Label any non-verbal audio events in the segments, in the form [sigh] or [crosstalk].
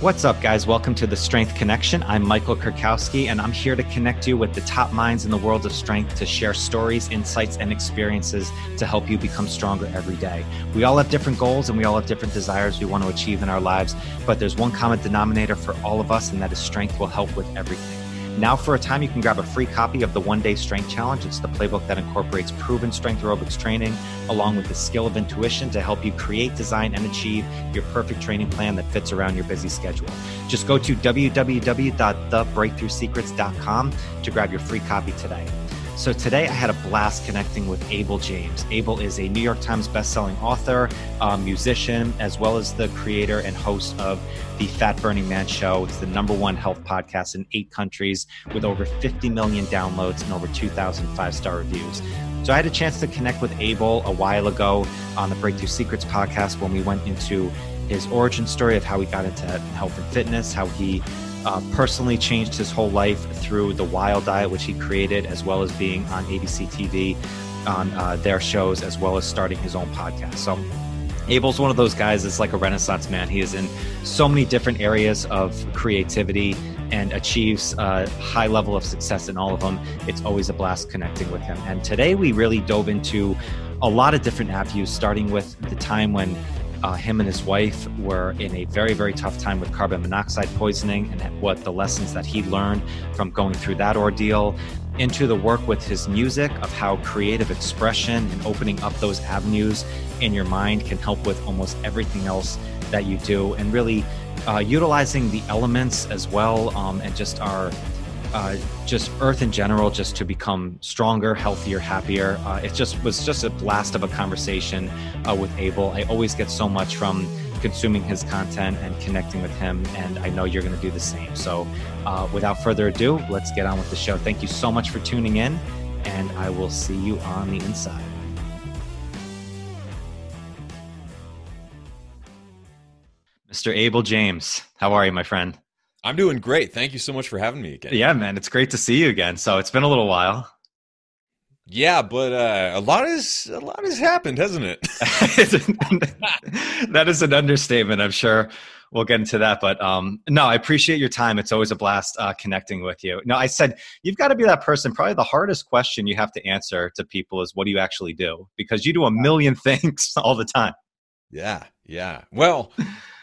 What's up, guys? Welcome to the Strength Connection. I'm Michael Kurkowski, and I'm here to connect you with the top minds in the world of strength to share stories, insights, and experiences to help you become stronger every day. We all have different goals and we all have different desires we want to achieve in our lives, but there's one common denominator for all of us, and that is strength will help with everything. Now, for a time, you can grab a free copy of the One Day Strength Challenge. It's the playbook that incorporates proven strength aerobics training along with the skill of intuition to help you create, design, and achieve your perfect training plan that fits around your busy schedule. Just go to www.thebreakthroughsecrets.com to grab your free copy today. So today I had a blast connecting with Abel James. Abel is a New York Times bestselling author, musician, as well as the creator and host of the Fat Burning Man Show. It's the number one health podcast in eight countries with over 50 million downloads and over 2,000 five star reviews. So I had a chance to connect with Abel a while ago on the Breakthrough Secrets podcast when we went into his origin story of how he got into health and fitness, how he uh, personally changed his whole life through the Wild Diet, which he created, as well as being on ABC TV on uh, their shows, as well as starting his own podcast. So Abel's one of those guys that's like a renaissance man. He is in so many different areas of creativity and achieves a high level of success in all of them. It's always a blast connecting with him. And today we really dove into a lot of different avenues, starting with the time when uh, him and his wife were in a very, very tough time with carbon monoxide poisoning and what the lessons that he learned from going through that ordeal, into the work with his music of how creative expression and opening up those avenues in your mind can help with almost everything else that you do, and really uh, utilizing the elements as well um, and just our uh, just Earth in general, just to become stronger, healthier, happier. Uh, it just was just a blast of a conversation uh, with Abel. I always get so much from consuming his content and connecting with him, and I know you're going to do the same. So, uh, without further ado, let's get on with the show. Thank you so much for tuning in, and I will see you on the inside. Mr. Abel James, how are you, my friend? I'm doing great. Thank you so much for having me again. Yeah, man, it's great to see you again. So it's been a little while. Yeah, but uh, a lot has a lot has happened, hasn't it? [laughs] [laughs] that is an understatement. I'm sure we'll get into that. But um, no, I appreciate your time. It's always a blast uh, connecting with you. No, I said you've got to be that person. Probably the hardest question you have to answer to people is, "What do you actually do?" Because you do a million [laughs] things all the time. Yeah, yeah. Well,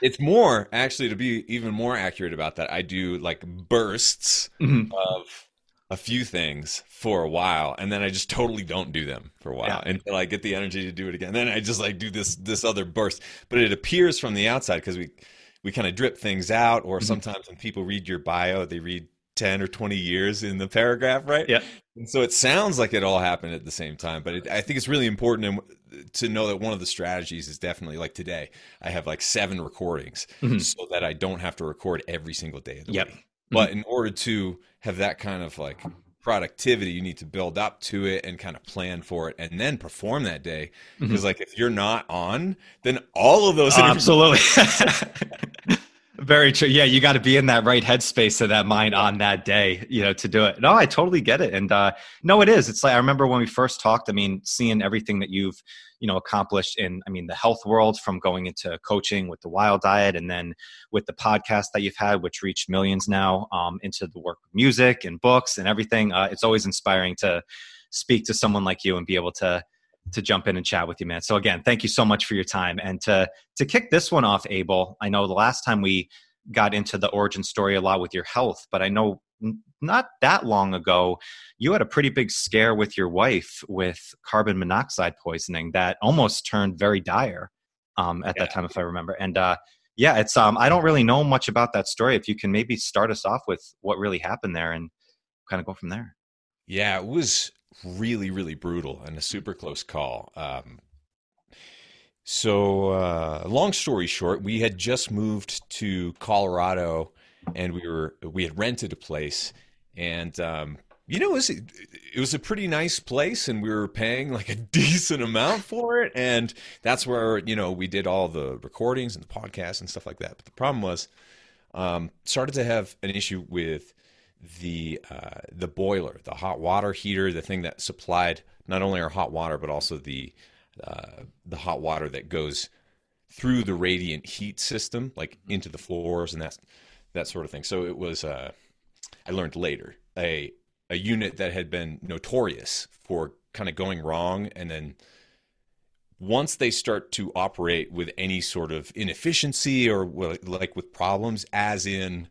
it's more actually to be even more accurate about that. I do like bursts mm-hmm. of a few things for a while, and then I just totally don't do them for a while yeah. until I get the energy to do it again. Then I just like do this this other burst, but it appears from the outside because we we kind of drip things out, or mm-hmm. sometimes when people read your bio, they read 10 or 20 years in the paragraph, right? Yeah. And so it sounds like it all happened at the same time, but it, I think it's really important to know that one of the strategies is definitely like today, I have like seven recordings mm-hmm. so that I don't have to record every single day of the yep. week. But mm-hmm. in order to have that kind of like productivity, you need to build up to it and kind of plan for it and then perform that day. Because mm-hmm. like if you're not on, then all of those oh, [laughs] absolutely [laughs] Very true. Yeah, you got to be in that right headspace of that mind on that day, you know, to do it. No, I totally get it. And uh no, it is. It's like I remember when we first talked, I mean, seeing everything that you've, you know, accomplished in I mean, the health world from going into coaching with the wild diet and then with the podcast that you've had which reached millions now, um into the work of music and books and everything. Uh it's always inspiring to speak to someone like you and be able to to jump in and chat with you, man. So again, thank you so much for your time. And to to kick this one off, Abel, I know the last time we got into the origin story a lot with your health, but I know not that long ago you had a pretty big scare with your wife with carbon monoxide poisoning that almost turned very dire um, at yeah. that time, if I remember. And uh, yeah, it's um, I don't really know much about that story. If you can maybe start us off with what really happened there and kind of go from there. Yeah, it was really, really brutal and a super close call. Um, so, uh, long story short, we had just moved to Colorado, and we were we had rented a place, and um, you know, it was, it was a pretty nice place, and we were paying like a [laughs] decent amount for it, and that's where you know we did all the recordings and the podcasts and stuff like that. But the problem was, um, started to have an issue with the uh, the boiler, the hot water heater, the thing that supplied not only our hot water but also the uh, the hot water that goes through the radiant heat system, like into the floors and that that sort of thing. So it was. Uh, I learned later a a unit that had been notorious for kind of going wrong, and then once they start to operate with any sort of inefficiency or like with problems, as in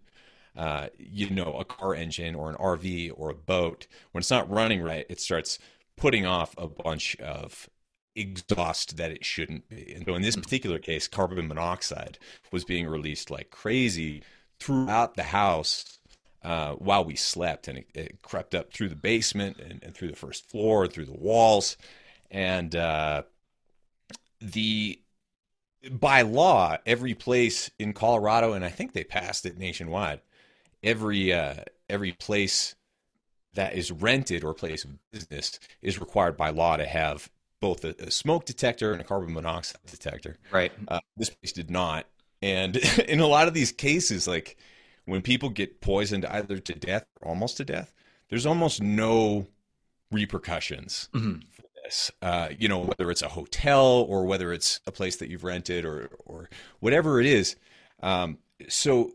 uh, you know, a car engine or an RV or a boat, when it's not running right, it starts putting off a bunch of exhaust that it shouldn't be. And so in this particular case, carbon monoxide was being released like crazy throughout the house uh, while we slept. And it, it, crept up through the basement and, and, through the first floor through the walls. And uh, the by law, every place in Colorado, and I think they passed it nationwide, every uh, every place that is rented or place of business is required by law to have both a, a smoke detector and a carbon monoxide detector. Right. Uh, this place did not, and [laughs] in a lot of these cases, like when people get poisoned either to death or almost to death, there's almost no repercussions mm-hmm. for this. Uh, you know, whether it's a hotel or whether it's a place that you've rented or or whatever it is. Um, so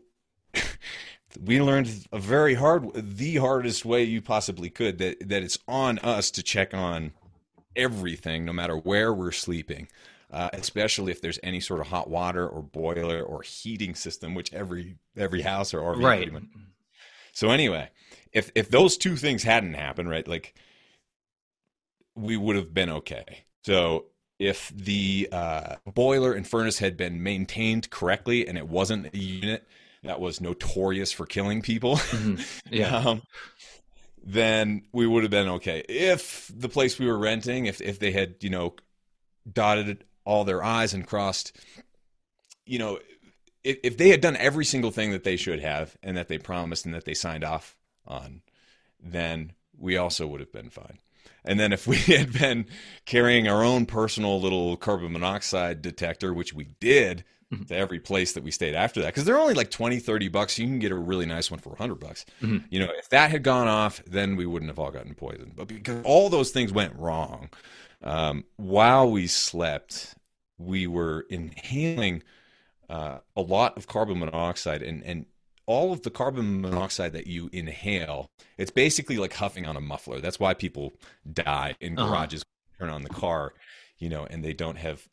[laughs] we learned a very hard, the hardest way you possibly could that that it's on us to check on everything, no matter where we're sleeping. Uh, especially if there's any sort of hot water or boiler or heating system, which every every house or RV right. So anyway, if if those two things hadn't happened, right, like we would have been okay. So if the uh, boiler and furnace had been maintained correctly and it wasn't a unit that was notorious for killing people, mm-hmm. [laughs] yeah, um, then we would have been okay. If the place we were renting, if if they had you know dotted all their I's and crossed, you know, if, if they had done every single thing that they should have and that they promised and that they signed off on, then we also would have been fine. And then if we [laughs] had been carrying our own personal little carbon monoxide detector, which we did mm-hmm. to every place that we stayed after that, because they're only like 20, 30 bucks. You can get a really nice one for 100 bucks. Mm-hmm. You know, if that had gone off, then we wouldn't have all gotten poisoned. But because all those things went wrong, um, while we slept, we were inhaling uh, a lot of carbon monoxide and, and all of the carbon monoxide that you inhale, it's basically like huffing on a muffler. That's why people die in uh-huh. garages, uh-huh. turn on the car, you know, and they don't have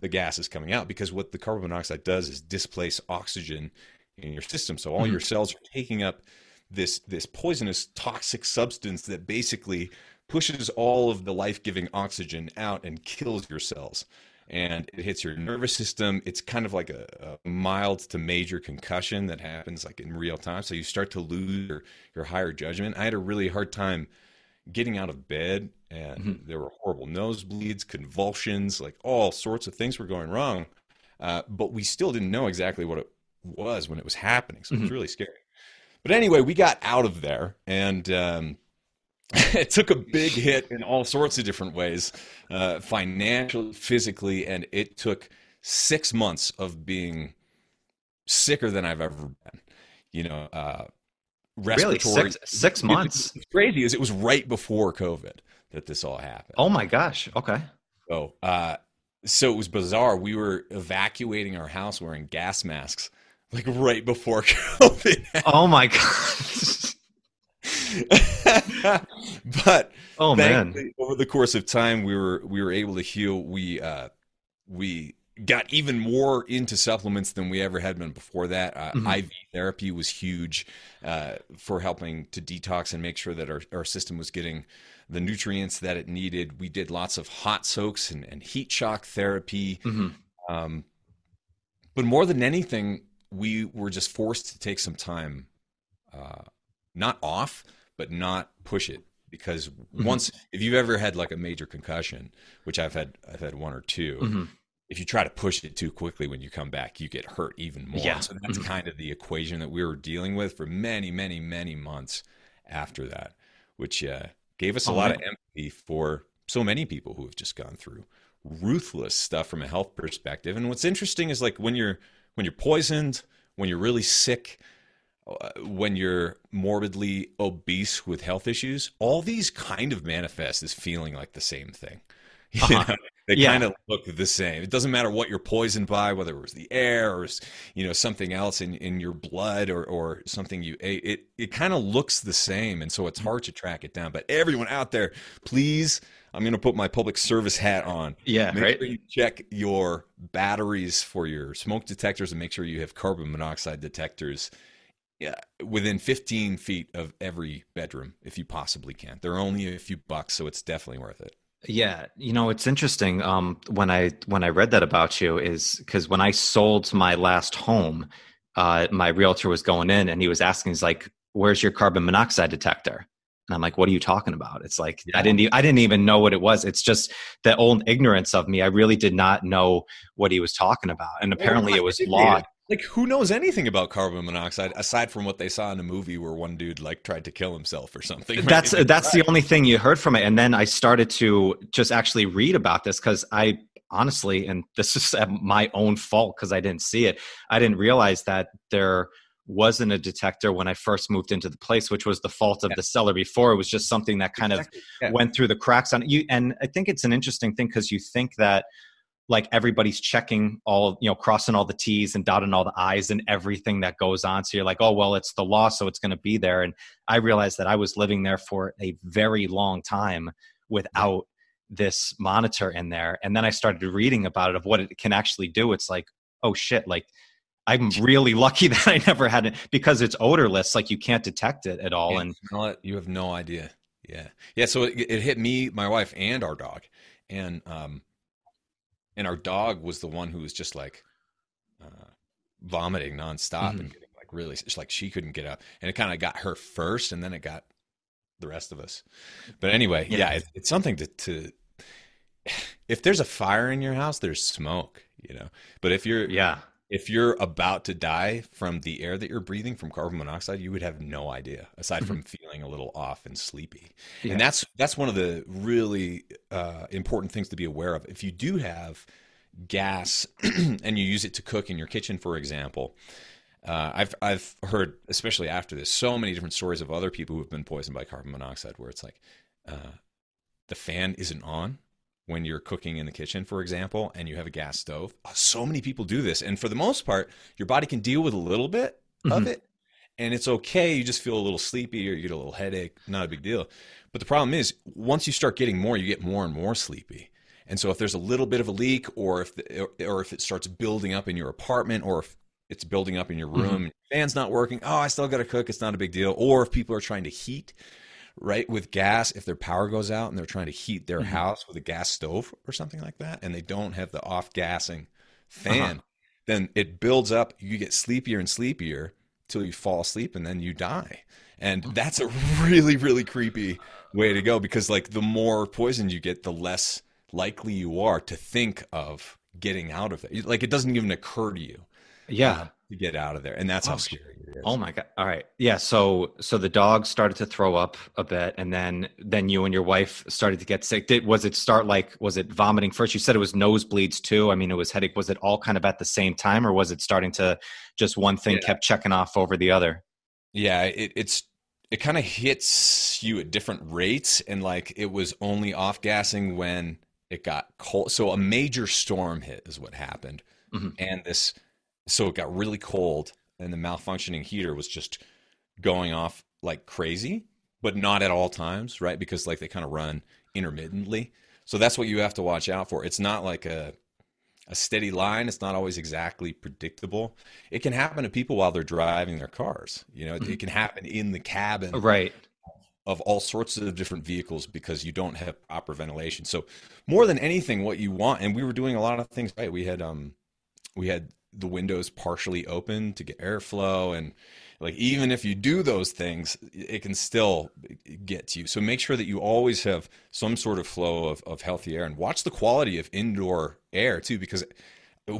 the gas is coming out because what the carbon monoxide does is displace oxygen in your system. So all mm-hmm. your cells are taking up this this poisonous toxic substance that basically pushes all of the life-giving oxygen out and kills your cells and it hits your nervous system. It's kind of like a, a, mild to major concussion that happens like in real time. So you start to lose your, your higher judgment. I had a really hard time getting out of bed, and mm-hmm. there were horrible nosebleeds, convulsions, like all sorts of things were going wrong. Uh, but we still didn't know exactly what it was when it was happening. So mm-hmm. it was mm-hmm. really scary. But anyway, we got out of there and um, [laughs] it took a big hit in all sorts of different ways, uh, financially, physically, and it took six months of being sicker than I've ever been. You know, uh, respiratory. Really, six, six months. It's crazy is it was right before COVID that this all happened. Oh my gosh! Okay. So, uh, so it was bizarre. We were evacuating our house wearing gas masks, like right before [laughs] COVID. Happened. Oh my god! [laughs] but oh man, over the course of time, we were we were able to heal. We uh, we got even more into supplements than we ever had been before that. Uh, mm-hmm. IV therapy was huge uh, for helping to detox and make sure that our, our system was getting the nutrients that it needed. We did lots of hot soaks and, and heat shock therapy. Mm-hmm. Um, but more than anything, we were just forced to take some time uh, not off, but not push it because mm-hmm. once if you've ever had like a major concussion, which I've had I've had one or 2 mm-hmm. If you try to push it too quickly when you come back, you get hurt even more. Yeah. So that's mm-hmm. kind of the equation that we were dealing with for many, many, many months after that, which uh, gave us a oh, lot of empathy for so many people who have just gone through ruthless stuff from a health perspective. And what's interesting is like when you're when you're poisoned, when you're really sick, uh, when you're morbidly obese with health issues, all these kind of manifest as feeling like the same thing. [laughs] Uh-huh. They Yeah. kind of look the same. It doesn't matter what you're poisoned by, whether it was the air or you know something else in, in your blood or, or something you ate. It it kind of looks the same, and so it's hard to track it down. But everyone out there, please, I'm going to put my public service hat on. Yeah, Make right. sure you check your batteries for your smoke detectors, and make sure you have carbon monoxide detectors. Yeah, within 15 feet of every bedroom, if you possibly can. They're only a few bucks, so it's definitely worth it. Yeah, you know, it's interesting. Um, when I when I read that about you is because when I sold my last home, uh, my realtor was going in and he was asking, he's like, "Where's your carbon monoxide detector?" And I'm like, "What are you talking about?" It's like I didn't e- I didn't even know what it was. It's just the old ignorance of me. I really did not know what he was talking about, and apparently it was law. Like, who knows anything about carbon monoxide aside from what they saw in a movie where one dude like tried to kill himself or something? right? That's [laughs] that's the only thing you heard from it, and then I started to just actually read about this because I honestly, and this is my own fault because I didn't see it. I didn't realize that there wasn't a detector when I first moved into the place, which was the fault of the seller before. It was just something that kind Exactly. Yeah. of went through the cracks on you. And I think it's an interesting thing because you think that like everybody's checking all you know crossing all the t's and dotting all the i's and everything that goes on so you're like oh well it's the law so it's going to be there and i realized that i was living there for a very long time without this monitor in there and then i started reading about it of what it can actually do it's like oh shit like i'm really lucky [laughs] that i never had it because it's odorless like you can't detect it at all and smell it. You have no idea. Yeah, yeah. So it, it hit me, my wife, and our dog, and um, and our dog was the one who was just like uh, vomiting nonstop Mhm. and getting like really it's like she couldn't get up, and it kind of got her first, and then it got the rest of us. But anyway, Yeah. yeah, it, it's something to to. [sighs] If there's a fire in your house, there's smoke, you know. But if you're yeah if you're about to die from the air that you're breathing from carbon monoxide, you would have no idea aside from feeling a little off and sleepy. Yeah. And that's that's one of the really uh, important things to be aware of. If you do have gas [clears throat] and you use it to cook in your kitchen, for example, uh, I've I've heard, especially after this, so many different stories of other people who have been poisoned by carbon monoxide, where it's like uh, the fan isn't on when you're cooking in the kitchen, for example, and you have a gas stove. Uh, So many people do this, and for the most part, your body can deal with a little bit of Mhm. it, and it's okay. You just feel a little sleepy or you get a little headache. Not a big deal. But the problem is, once you start getting more, you get more and more sleepy. And so, if there's a little bit of a leak, or if the, or if it starts building up in your apartment, or if it's building up in your room, and your fan's not working, oh, I still got to cook. It's not a big deal. Or if people are trying to heat, right, with gas, if their power goes out and they're trying to heat their Mhm. house with a gas stove or something like that, and they don't have the off gassing fan, Uh-huh. then it builds up. You get sleepier and sleepier till you fall asleep, and then you die. And that's a [laughs] really, really creepy way to go because, like, the more poisoned you get, the less likely you are to think of getting out of it. Like, it doesn't even occur to you yeah uh, to get out of there, and that's how Oh, scary it is. Oh my god! All right, yeah. So, so the dog started to throw up a bit, and then then you and your wife started to get sick. Did was it start like was it vomiting first? You said it was nosebleeds too. I mean, it was headache. Was it all kind of at the same time, or was it starting to just one thing Yeah. kept checking off over the other? Yeah, it, it's it kind of hits you at different rates, and like it was only off gassing when it got cold. So a major storm hit is what happened, Mhm. and this so it got really cold, and the malfunctioning heater was just going off like crazy, but not at all times, right? Because like they kind of run intermittently. So that's what you have to watch out for. It's not like a a steady line. It's not always exactly predictable. It can happen to people while they're driving their cars. You know, it, it can happen in the cabin Right. of all sorts of different vehicles because you don't have proper ventilation. So more than anything, what you want, and we were doing a lot of things right. We had um, we had the windows partially open to get airflow, and like even if you do those things, it can still get to you. So make sure that you always have some sort of flow of, of healthy air, and watch the quality of indoor air too, because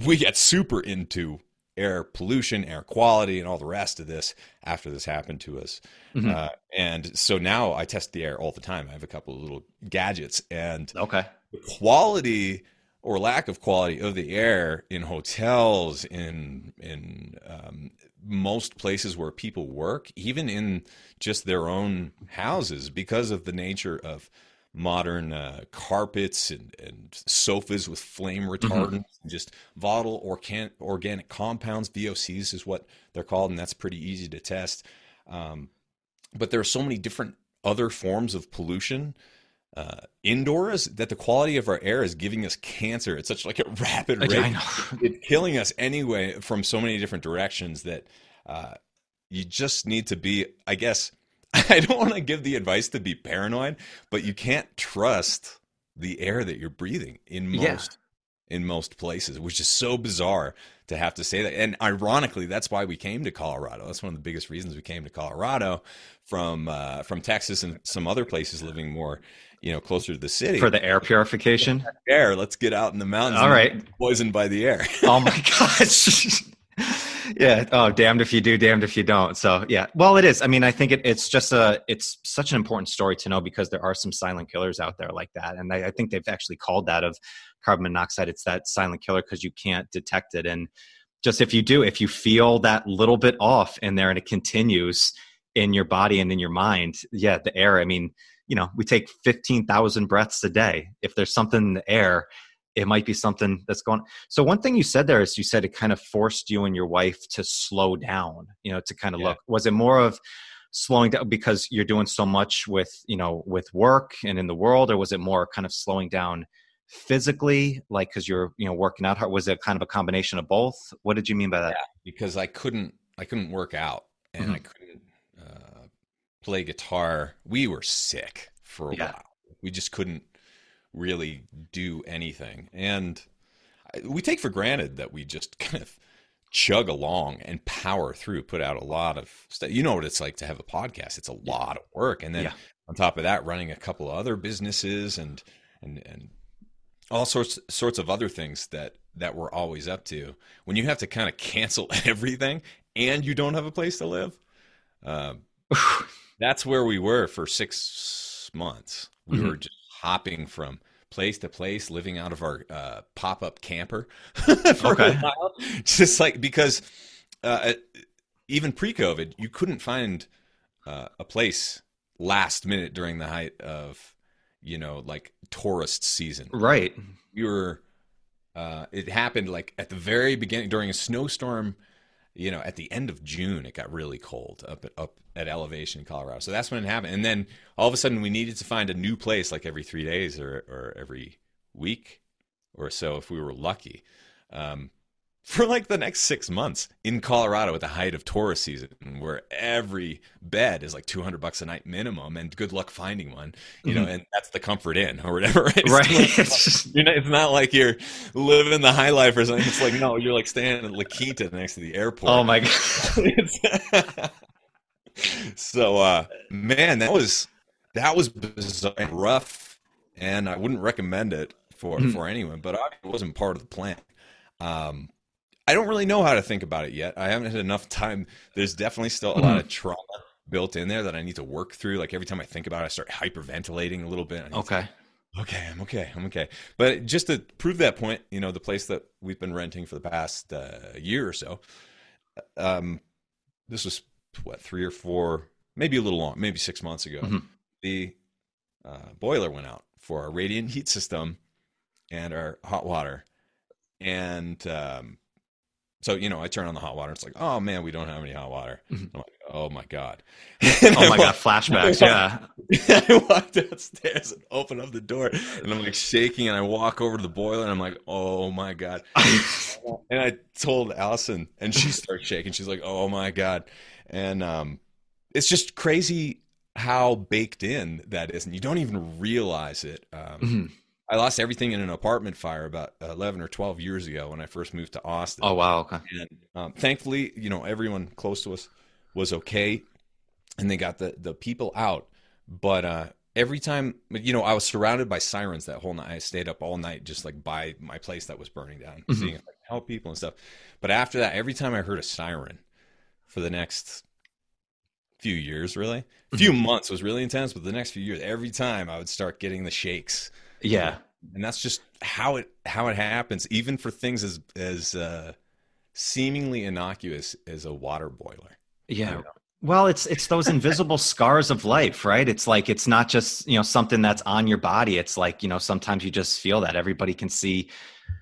we get super into air pollution, air quality, and all the rest of this after this happened to us. Mhm. Uh, and so now I test the air all the time. I have a couple of little gadgets, and Okay. the quality or lack of quality of the air in hotels, in in um, most places where people work, even in just their own houses, because of the nature of modern uh, carpets and, and, sofas with flame mm-hmm. retardants mm-hmm. and just volatile organ- organic compounds. VOCs is what they're called, and that's pretty easy to test. Um, but there are so many different other forms of pollution uh, indoors that the quality of our air is giving us cancer at such like a rapid rate. it's killing us anyway from so many different directions that uh, you just need to be, I guess, [laughs] I don't want to give the advice to be paranoid, but you can't trust the air that you're breathing in most yeah. in most places, which is so bizarre to have to say that. And ironically, that's why we came to Colorado. That's one of the biggest reasons we came to Colorado from uh, from Texas and some other places living more, you know, closer to the city for the air purification. [laughs] Air. Let's get out in the mountains. All right, poisoned by the air. [laughs] oh my gosh. [laughs] yeah. Oh, damned if you do, damned if you don't. So yeah. Well, it is. I mean, I think it, it's just a. It's such an important story to know because there are some silent killers out there like that, and I, I think they've actually called that of carbon monoxide. It's that silent killer because you can't detect it, and just if you do, if you feel that little bit off in there and it continues in your body and in your mind, yeah, the air. I mean, you know, we take fifteen thousand breaths a day. If there's something in the air it might be something that's going so one thing you said there is you said it kind of forced you and your wife to slow down you know to kind of yeah. look was it more of slowing down because you're doing so much with you know with work and in the world or was it more kind of slowing down physically like because you're you know working out hard was it kind of a combination of both what did you mean by that yeah, because i couldn't i couldn't work out and mm-hmm. i couldn't play guitar we were sick for a yeah. while we just couldn't really do anything. And we take for granted that we just [laughs] kind of chug along and power through, put out a lot of stuff. You know what it's like to have a podcast. It's a lot of work. And then yeah. on top of that, running a couple of other businesses and, and, and all sorts, sorts of other things that, that we're always up to. When you have to kind of cancel [laughs] everything and you don't have a place to live, um, [laughs] that's where we were for six months. We mm-hmm. were just hopping from place to place, living out of our uh, pop up camper [laughs] for okay. a while. Just like because uh, even pre COVID, you couldn't find uh, a place last minute during the height of you know like tourist season. Right. We were. Uh, it happened like at the very beginning during a snowstorm you know, at the end of June, it got really cold up at, up at elevation in Colorado. So that's when it happened. And then all of a sudden, we needed to find a new place like every three days or, or every week or so if we were lucky. Um, for like the next six months in Colorado at the height of tourist season, where every bed is like 200 bucks a night minimum, and good luck finding one, you mm-hmm. know, and that's the Comfort Inn or whatever. Right. [laughs] right. it's, just, [laughs] not, it's not like you're living the high life or something. It's like, no, you're like staying in La Quinta next to the airport. Oh my God. [laughs] so, uh, man, that was, that was bizarre and rough, and I wouldn't recommend it for, mm-hmm. for anyone, but it wasn't part of the plan. Um, I don't really know how to think about it yet. I haven't had enough time. There's definitely still a lot of trauma built in there that I need to work through. Like every time I think about it, I start hyperventilating a little bit. Okay. To, okay, I'm okay. I'm okay. But just to prove that point, you know, the place that we've been renting for the past uh, year or so, um, this was what three or four, maybe a little long, maybe six months ago. Mm-hmm. The uh, boiler went out for our radiant heat system and our hot water, and um, so you know, I turn on the hot water. It's like, oh man, we don't have any hot water. Mm-hmm. Like, oh my god. [laughs] oh my god, flashbacks. yeah. [laughs] I walk downstairs and open up the door, and I'm like shaking, and I walk over to the boiler, and I'm like, oh my god. [laughs] and I told Allison, and she starts shaking. She's like, oh my god, and um, it's just crazy how baked in that is, and you don't even realize it. Um, mm-hmm I lost everything in an apartment fire about 11 or 12 years ago when I first moved to Austin. Oh, wow. Okay. And um, thankfully, you know, everyone close to us was okay and they got the, the people out. But uh, every time, you know, I was surrounded by sirens that whole night. I stayed up all night just like by my place that was burning down, mm-hmm. seeing like, help people and stuff. But after that, every time I heard a siren for the next few years, really, a few mm-hmm. months was really intense, but the next few years, every time I would start getting the shakes yeah, and that's just how it how it happens, even for things as as uh, seemingly innocuous as a water boiler. Yeah, Well, it's it's those invisible scars of life, right? It's like it's not just, you know, something that's on your body. It's like, you know, sometimes you just feel that everybody can see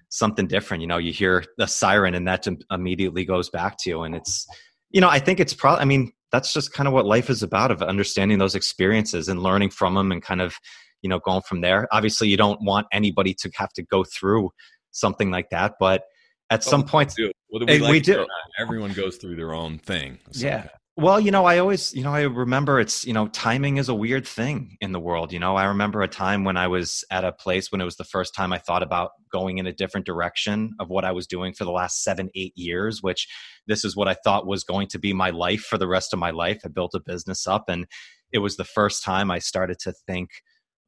something different. You know, you hear the siren and that immediately goes back to you and it's you know, I think it's probably I mean, that's just kind of what life is about of understanding those experiences and learning from them and kind of, you know, going from there. Obviously, you don't want anybody to have to go through something like that, but at oh, some point we do. We, like we do. everyone goes through their own thing. So. Yeah. Well, you know, I always, you know, I remember it's, you know, timing is a weird thing in the world. You know, I remember a time when I was at a place when it was the first time I thought about going in a different direction of what I was doing for the last seven, eight years, which this is what I thought was going to be my life for the rest of my life. I built a business up and it was the first time I started to think,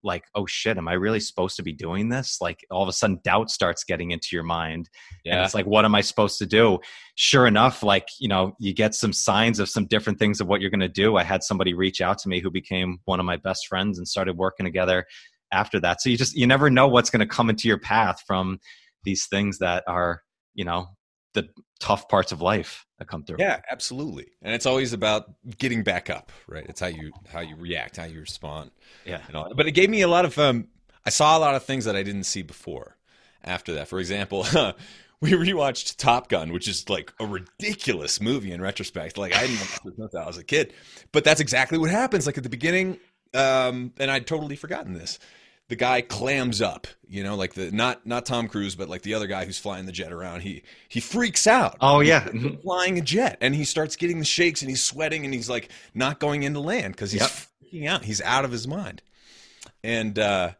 like oh shit am i really supposed to be doing this? Like all of a sudden doubt starts getting into your mind yeah. and it's like what am i supposed to do? Sure enough like you know you get some signs of some different things of what you're going to do. I had somebody reach out to me who became one of my best friends and started working together after that. So you just you never know what's going to come into your path from these things that are you know the tough parts of life that come through. Yeah, absolutely. And it's always about getting back up, right? It's how you how you react, how you respond. Yeah. But it gave me a lot of um I saw a lot of things that I didn't see before after that. For example, [laughs] we rewatched Top Gun, which is like a ridiculous movie in retrospect. Like I didn't watch this since I was a kid. But that's exactly what happens. Like at the beginning, um, and I'd totally forgotten this the guy clams up, you know, like the not not Tom Cruise, but like the other guy who's flying the jet around. He he freaks out. Oh yeah, flying a jet, and he starts getting the shakes, and he's sweating, and he's like not going into land because he's yep. freaking out. He's out of his mind. And uh,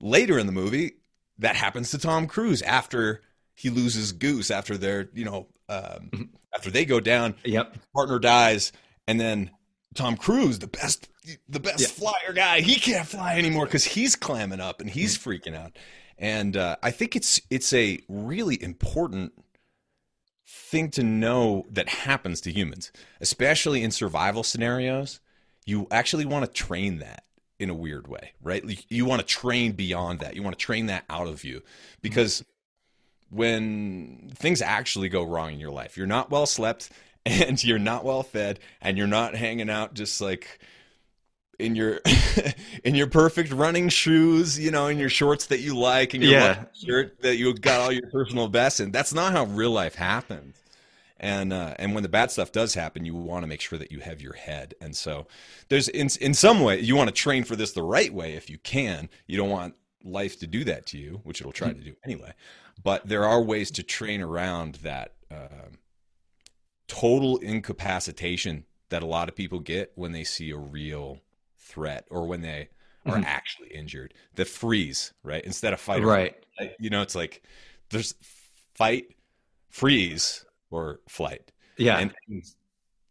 later in the movie, that happens to Tom Cruise after he loses Goose, after they're you know um, mm-hmm. after they go down. Yep, partner dies, and then Tom Cruise, the best the best yeah. flyer guy, he can't fly anymore because he's clamming up and he's mm-hmm. freaking out. And uh, I think it's it's a really important thing to know that happens to humans, especially in survival scenarios. You actually want to train that in a weird way, right? You want to train beyond that. You want to train that out of you because when things actually go wrong in your life, you're not well slept [laughs] and you're not well fed and you're not hanging out just like in your [laughs] in your perfect running shoes, you know, in your shorts that you like and your yeah. shirt that you got all your personal best in. That's not how real life happens. And uh, and when the bad stuff does happen, you want to make sure that you have your head. And so there's in in some way you want to train for this the right way if you can. You don't want life to do that to you, which it'll try to do anyway. But there are ways to train around that. Uh, total incapacitation that a lot of people get when they see a real threat or when they are mm-hmm. actually injured. The freeze, right? Instead of fight, right? You know, it's like there's fight, freeze, or flight. Yeah. And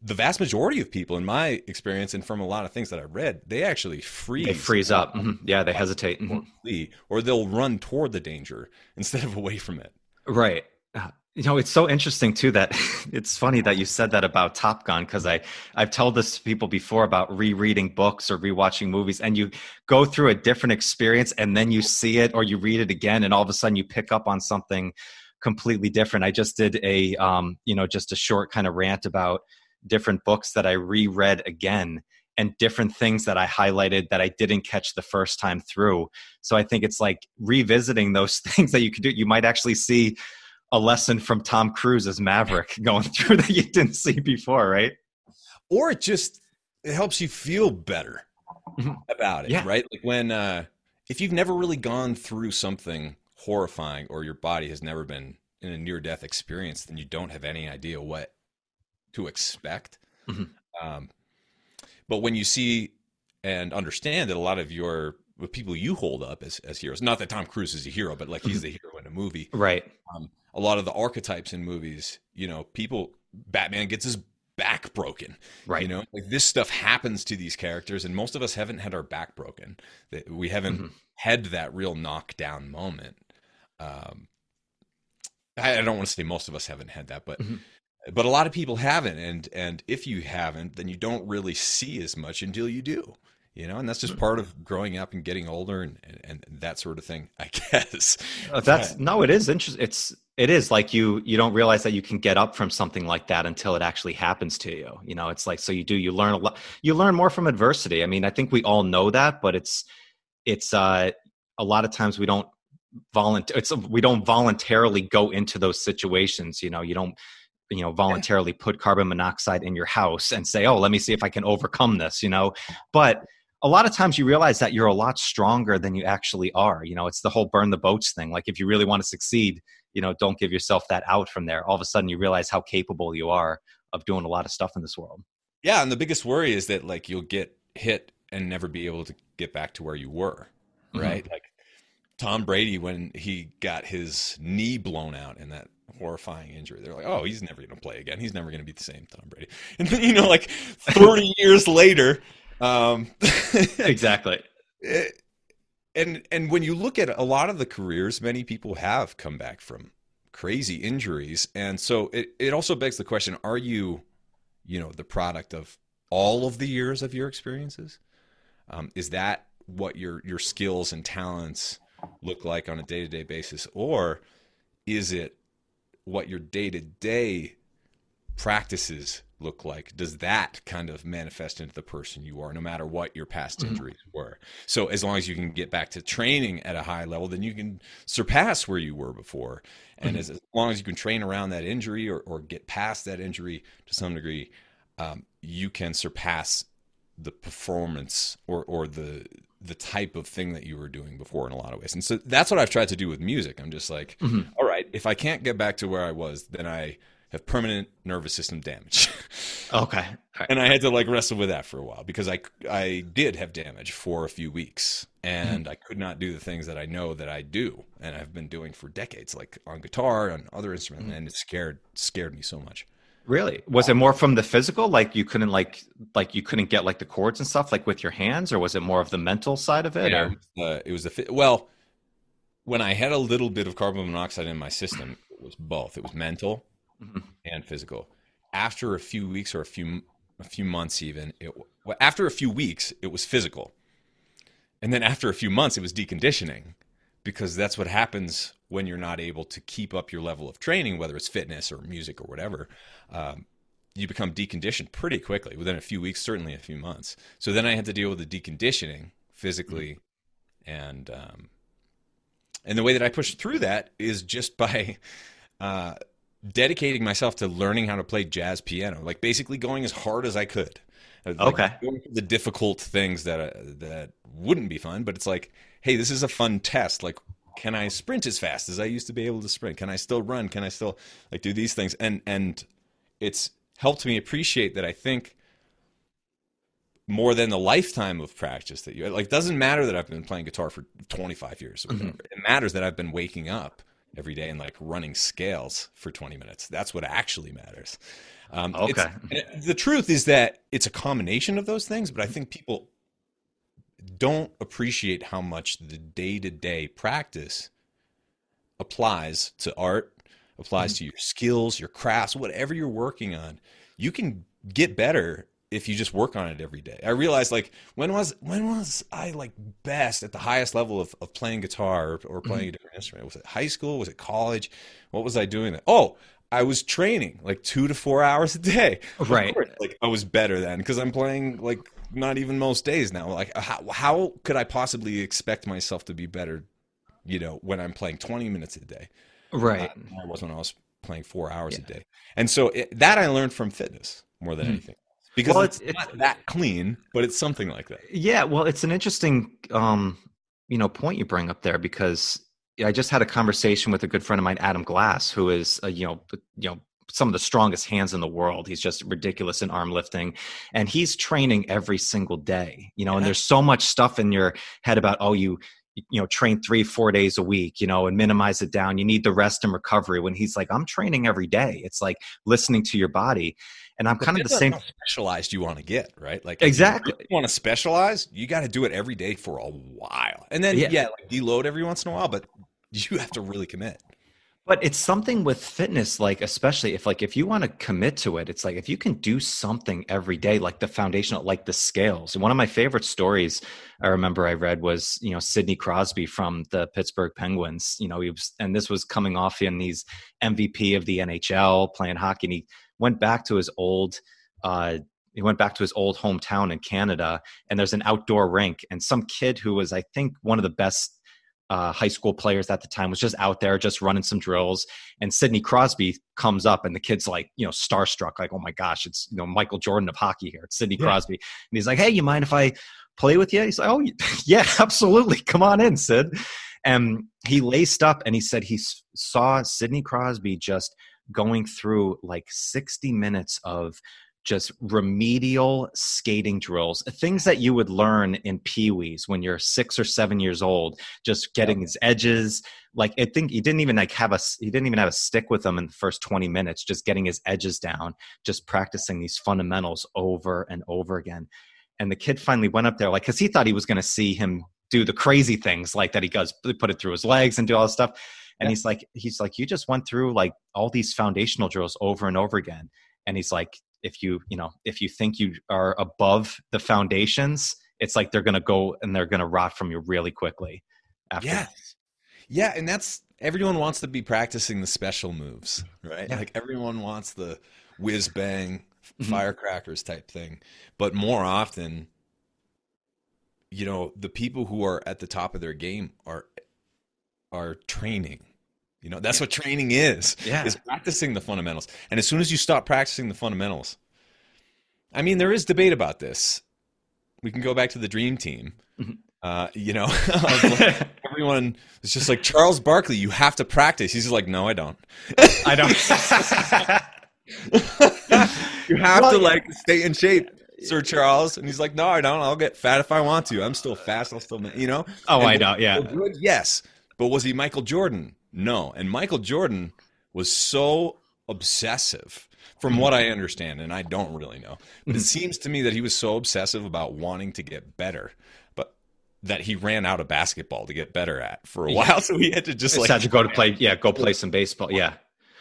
the vast majority of people, in my experience, and from a lot of things that I read, they actually freeze. They freeze up. Mm-hmm. Yeah, they hesitate. Mm-hmm. Or, flee, or they'll run toward the danger instead of away from it. Right. You know, it's so interesting too that [laughs] it's funny that you said that about Top Gun because I I've told this to people before about rereading books or rewatching movies, and you go through a different experience and then you see it or you read it again, and all of a sudden you pick up on something completely different. I just did a um, you know just a short kind of rant about different books that I reread again and different things that I highlighted that I didn't catch the first time through. So I think it's like revisiting those [laughs] things that you could do. You might actually see a lesson from Tom Cruise as Maverick [laughs] going through that you didn't see before, right? Or it just it helps you feel better mm-hmm. about it, yeah. right? Like when uh if you've never really gone through something horrifying or your body has never been in a near death experience, then you don't have any idea what to expect. Mm-hmm. Um, but when you see and understand that a lot of your the people you hold up as, as heroes, not that Tom Cruise is a hero, but like he's mm-hmm. the hero in a movie, right? Um, a lot of the archetypes in movies, you know, people Batman gets his back broken. Right. You know, like this stuff happens to these characters, and most of us haven't had our back broken. We haven't mm-hmm. had that real knockdown moment. Um, I, I, don't want to say most of us haven't had that, but mm-hmm. but a lot of people haven't, and and if you haven't, then you don't really see as much until you do. You know, and that's just part of growing up and getting older and, and, and that sort of thing, [laughs] I guess. Uh, that's no, it is interesting. It's it is like you you don't realize that you can get up from something like that until it actually happens to you. You know, it's like so you do you learn a lot. You learn more from adversity. I mean, I think we all know that, but it's it's uh a lot of times we don't volunteer. It's we don't voluntarily go into those situations. You know, you don't you know voluntarily put carbon monoxide in your house and say oh let me see if i can overcome this you know but a lot of times you realize that you're a lot stronger than you actually are. You know, it's the whole burn the boats thing. Like if you really want to succeed, you know, don't give yourself that out from there. All of a sudden you realize how capable you are of doing a lot of stuff in this world. Yeah, and the biggest worry is that like you'll get hit and never be able to get back to where you were, mm-hmm. right? Mm-hmm. Like Tom Brady when he got his knee blown out in that horrifying injury. They're like, "Oh, he's never going to play again. He's never going to be the same Tom Brady." [laughs] And then, you know, like 30 [laughs] years later, um, [laughs] exactly. and and when you look at a lot of the careers, many people have come back from crazy injuries, and so it it also begs the question: Are you, you know, the product of all of the years of your experiences? Um, is that what your your skills and talents look like on a day to day basis, or is it what your day to day practices look like? Does that kind of manifest into the person you are, no matter what your past mm-hmm. injuries were? So, as long as you can get back to training at a high level, then you can surpass where you were before. And mm-hmm. as, as, long as you can train around that injury or, or get past that injury to some degree, um, you can surpass the performance or, or the the type of thing that you were doing before in a lot of ways. And so that's what I've tried to do with music. I'm just like, mm-hmm. all right, if I can't get back to where I was, then I have permanent nervous system damage. [laughs] okay. Right. And I had to like wrestle with that for a while because I I did have damage for a few weeks and mm-hmm. I could not do the things that I know that I do and I've been doing for decades like on guitar and other instruments mm-hmm. and it scared scared me so much. Really? Was it more from the physical like you couldn't like like you couldn't get like the chords and stuff like with your hands or was it more of the mental side of it yeah, uh, it was a well when I had a little bit of carbon monoxide in my system it was both. It was mental mm-hmm. and physical. After a few weeks or a few a few months, even it, after a few weeks, it was physical, and then after a few months, it was deconditioning, because that's what happens when you're not able to keep up your level of training, whether it's fitness or music or whatever. Um, you become deconditioned pretty quickly within a few weeks, certainly a few months. So then I had to deal with the deconditioning physically, and um, and the way that I pushed through that is just by [laughs] uh, dedicating myself to learning how to play jazz piano, like basically going as hard as I could. Uh, like okay. the difficult things that uh, that wouldn't be fun, but it's like, hey, this is a fun test. Like, can I sprint as fast as I used to be able to sprint? Can I still run? Can I still like do these things? And and it's helped me appreciate that. I think more than the lifetime of practice that you like. Doesn't matter that I've been playing guitar for 25 years. Mm-hmm. It matters that I've been waking up every day and like running scales for 20 minutes. That's what actually matters. Um, okay. The truth is that it's a combination of those things, but I think people don't appreciate how much the day to day practice applies to art, applies mm-hmm. to your skills, your crafts, whatever you're working on. You can get better if you just work on it every day. I realized like when was when was I like best at the highest level of, of playing guitar or, or playing mm-hmm. a different instrument? Was it high school? Was it college? What was I doing? That? Oh, I was training like two to four hours a day. Right. Course, like I was better then because I'm playing like not even most days now. Like how how could I possibly expect myself to be better? You know, when I'm playing 20 minutes a day. Right. Uh, I was when I was playing four hours yeah. a day. And so it, that I learned from fitness more than mm-hmm. anything because well, it's, it's, not that clean, but it's something like that. Yeah, well, it's an interesting, um, you know, point you bring up there because I just had a conversation with a good friend of mine, Adam Glass, who is, uh, you know, you know, some of the strongest hands in the world. He's just ridiculous in arm lifting, and he's training every single day. You know, yeah. and there's so much stuff in your head about, oh, you you know train three four days a week you know and minimize it down. You need the rest and recovery. When he's like i'm training every day it's like listening to your body. And i'm but kind of the same specialized you want to get right? Like exactly you want to specialize you got to do it every day for a while. And then yeah, yeah like deload every once in a while but you have to really commit But it's something with fitness, like especially if like if you want to commit to it, it's like if you can do something every day, like the foundational, like the scales. And one of my favorite stories I remember I read was you know Sidney Crosby from the Pittsburgh Penguins. You know he was, and this was coming off in these MVP of the NHL playing hockey, and he went back to his old. Uh, he went back to his old hometown in Canada, and there's an outdoor rink, and some kid who was, I think, one of the best uh, high school players at the time was just out there just running some drills. And sidney crosby comes up and the kid's like you know starstruck like oh my gosh it's you know michael jordan of hockey here it's sidney yeah. crosby. And he's like hey you mind if i play with you he's like oh [laughs] yeah absolutely come on in sid. And he laced up and he said he saw sidney crosby just going through like 60 minutes of just remedial skating drills, things that you would learn in pee-wees when you're six or seven years old, just getting his edges. Like I think he didn't even like have a he didn't even have a stick with him in the first 20 minutes, just getting his edges down, just practicing these fundamentals over and over again. And the kid finally went up there, like, because he thought he was going to see him do the crazy things, like that he does, put it through his legs and do all this stuff. And yeah. he's like, he's like, you just went through like all these foundational drills over and over again. And he's like, if you you know if you think you are above the foundations it's like they're going to go and they're going to rot from you really quickly after yeah. yeah and that's everyone wants to be practicing the special moves right? Yeah. like everyone wants the whiz bang mm-hmm. firecrackers type thing. But more often you know the people who are at the top of their game are are training you know, that's yeah. what training is. Yeah. Is practicing the fundamentals. And as soon as you stop practicing the fundamentals, I mean, there is debate about this. We can go back to the dream team. Mm-hmm. Uh, you know, [laughs] everyone is just like Charles Barkley. You have to practice. He's just like, no, I don't. I don't. [laughs] you have well, to like stay in shape, Sir Charles. And he's like, no, I don't. I'll get fat if I want to. I'm still fast. I'll still, you know. Oh, and I know. Yeah. Good? Yes, but was he Michael Jordan? No. And Michael Jordan was so obsessive from what I understand, and I don't really know. But it mm-hmm. seems to me that he was so obsessive about wanting to get better, but that he ran out of basketball to get better at for a while. Yeah. [laughs] So he had to just like had to go to play, yeah, go play some baseball. Yeah.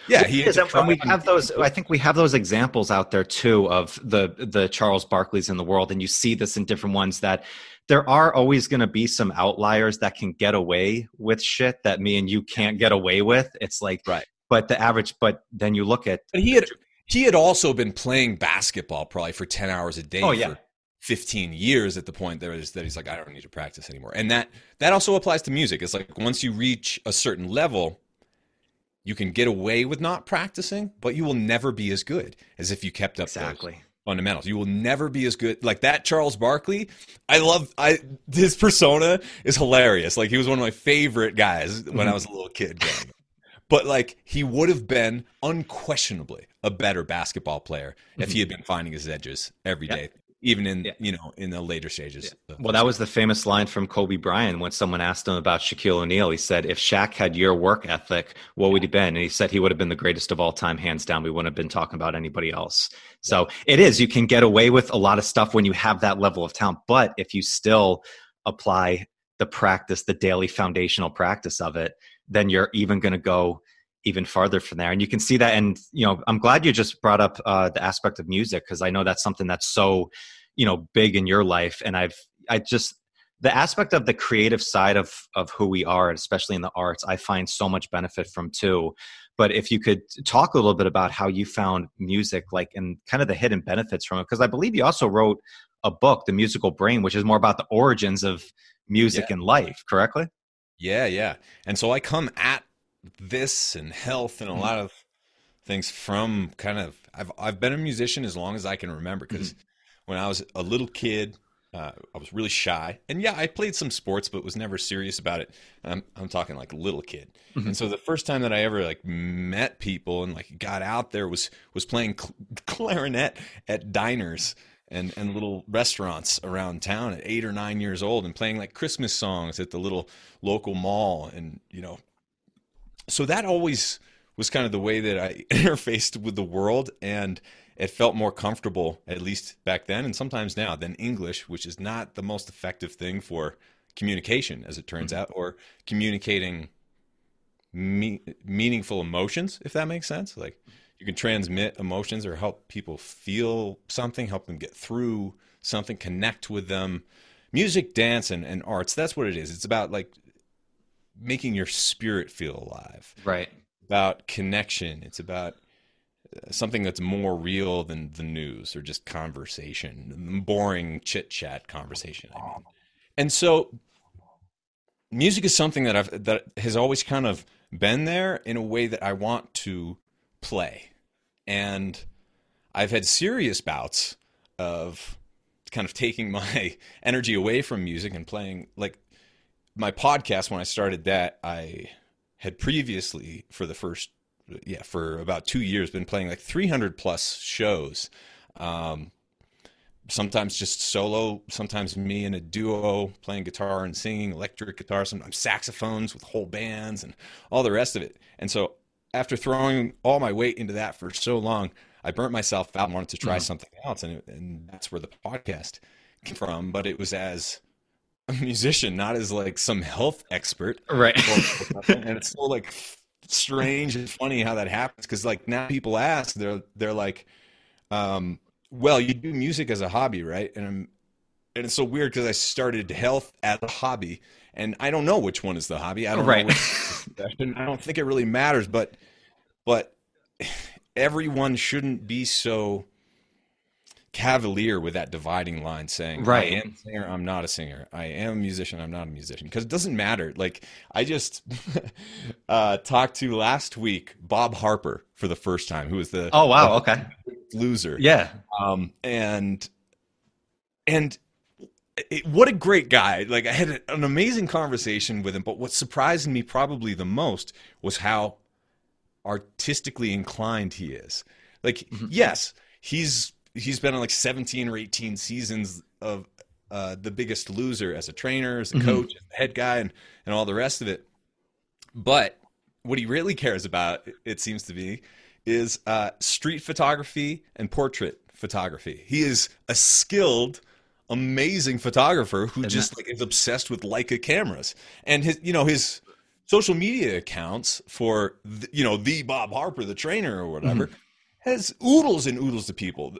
Yeah, he is, and we have those. I think we have those examples out there too of the the Charles Barkleys in the world, and you see this in different ones that there are always going to be some outliers that can get away with shit that me and you can't get away with. It's like, right. But the average, but then you look at. But he had he had also been playing basketball probably for ten hours a day. Oh yeah. 15 years at the point there is that he's like I don't need to practice anymore. And that that also applies to music. It's like once you reach a certain level, you can get away with not practicing, but you will never be as good as if you kept up exactly fundamentals. You will never be as good like that Charles Barkley. I love I his persona is hilarious. Like he was one of my favorite guys when I mm-hmm. was a little kid But like he would have been unquestionably a better basketball player if he had been finding his edges every day even in yeah. you know in the later stages. Yeah. Well, that was the famous line from Kobe Bryant when someone asked him about Shaquille O'Neal. He said, "If Shaq had your work ethic, what would he been?" And he said he would have been the greatest of all time, hands down. We wouldn't have been talking about anybody else. So it is. You can get away with a lot of stuff when you have that level of talent, but if you still apply the practice, the daily foundational practice of it, then you're even going to go even farther from there. And you can see that and you know i'm glad you just brought up uh, the aspect of music because i know that's something that's so you know big in your life. And i've i just the aspect of the creative side of of who we are especially in the arts i find so much benefit from too. But if you could talk a little bit about how you found music like and kind of the hidden benefits from it because i believe you also wrote a book the musical brain which is more about the origins of music yeah. and life correctly? Yeah yeah. And so i come at this and health and a mm-hmm. lot of things from kind of I've I've been a musician as long as I can remember because mm-hmm. when I was a little kid, uh, I was really shy, and yeah, I played some sports, but was never serious about it. I'm I'm talking like little kid, mm-hmm. and so the first time that I ever like met people and like got out there was was playing cl- clarinet at diners and and little restaurants around town at eight or nine years old, and playing like Christmas songs at the little local mall, and you know so that always was kind of the way that I [laughs] interfaced with the world and it felt more comfortable at least back then and sometimes now than English which is not the most effective thing for communication as it turns mm-hmm. out or communicating me- meaningful emotions, if that makes sense. Like you can transmit emotions or help people feel something, help them get through something, connect with them. Music, dance, and, and arts, that's what it is. It's about like making your spirit feel alive. Right. About connection. It's about uh, something that's more real than the news or just conversation, boring chit chat conversation. I mean. And so music is something that I've that has always kind of been there in a way that I want to play. And I've had serious bouts of kind of taking [laughs] my energy away from music and playing like my podcast when I started that I had previously for the first yeah for about 2 years been playing like 300 plus shows um, sometimes just solo, sometimes me and a duo playing guitar and singing, electric guitar, sometimes saxophones with whole bands and all the rest of it. And so after throwing all my weight into that for so long, I burnt myself out and wanted to try mm-hmm. something else. And, and that's where the podcast came from. But it was as a musician, not as like some health expert. Right. [laughs] and it's so like strange and funny how that happens. Cause like now people ask, they're, they're like, um, well, you do music as a hobby, right? And I'm, and it's so weird because I started health as a hobby, and I don't know which one is the hobby. I don't right. know. I don't think it really matters, but but [sighs] everyone shouldn't be so cavalier with that dividing line saying right. I am a singer, I'm not a singer. I am a musician, I'm not a musician. Because it doesn't matter. Like I just [laughs] uh, talked to last week Bob Harper for the first time, who was the Oh wow, okay. Loser. Yeah. Um and and it, what a great guy. Like I had an amazing conversation with him, but what surprised me probably the most was how artistically inclined he is. Like mm-hmm. yes, he's he's been on like 17 or 18 seasons of uh, the biggest loser as a trainer as a mm-hmm. coach as a head guy and, and all the rest of it but what he really cares about it seems to be is uh, street photography and portrait photography he is a skilled amazing photographer who just like is obsessed with leica cameras and his you know his social media accounts for the, you know the bob harper the trainer or whatever mm-hmm. has oodles and oodles of people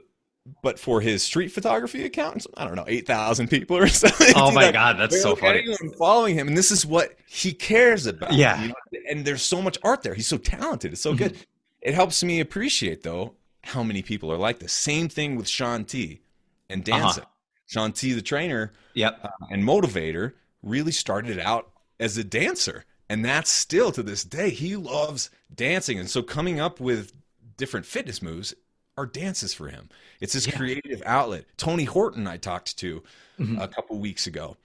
but for his street photography account, I don't know, eight thousand people or [laughs] something. Oh my god, that's so funny! Following him, and this is what he cares about. Yeah, you know? and there's so much art there. He's so talented. It's so mm-hmm. good. It helps me appreciate though how many people are like this. Same thing with Shaun T and dancing. Uh-huh. Shaun T, the trainer, yep, uh, and motivator, really started out as a dancer, and that's still to this day he loves dancing. And so coming up with different fitness moves are dances for him. It's his yeah. creative outlet. Tony Horton, I talked to mm-hmm. a couple weeks ago.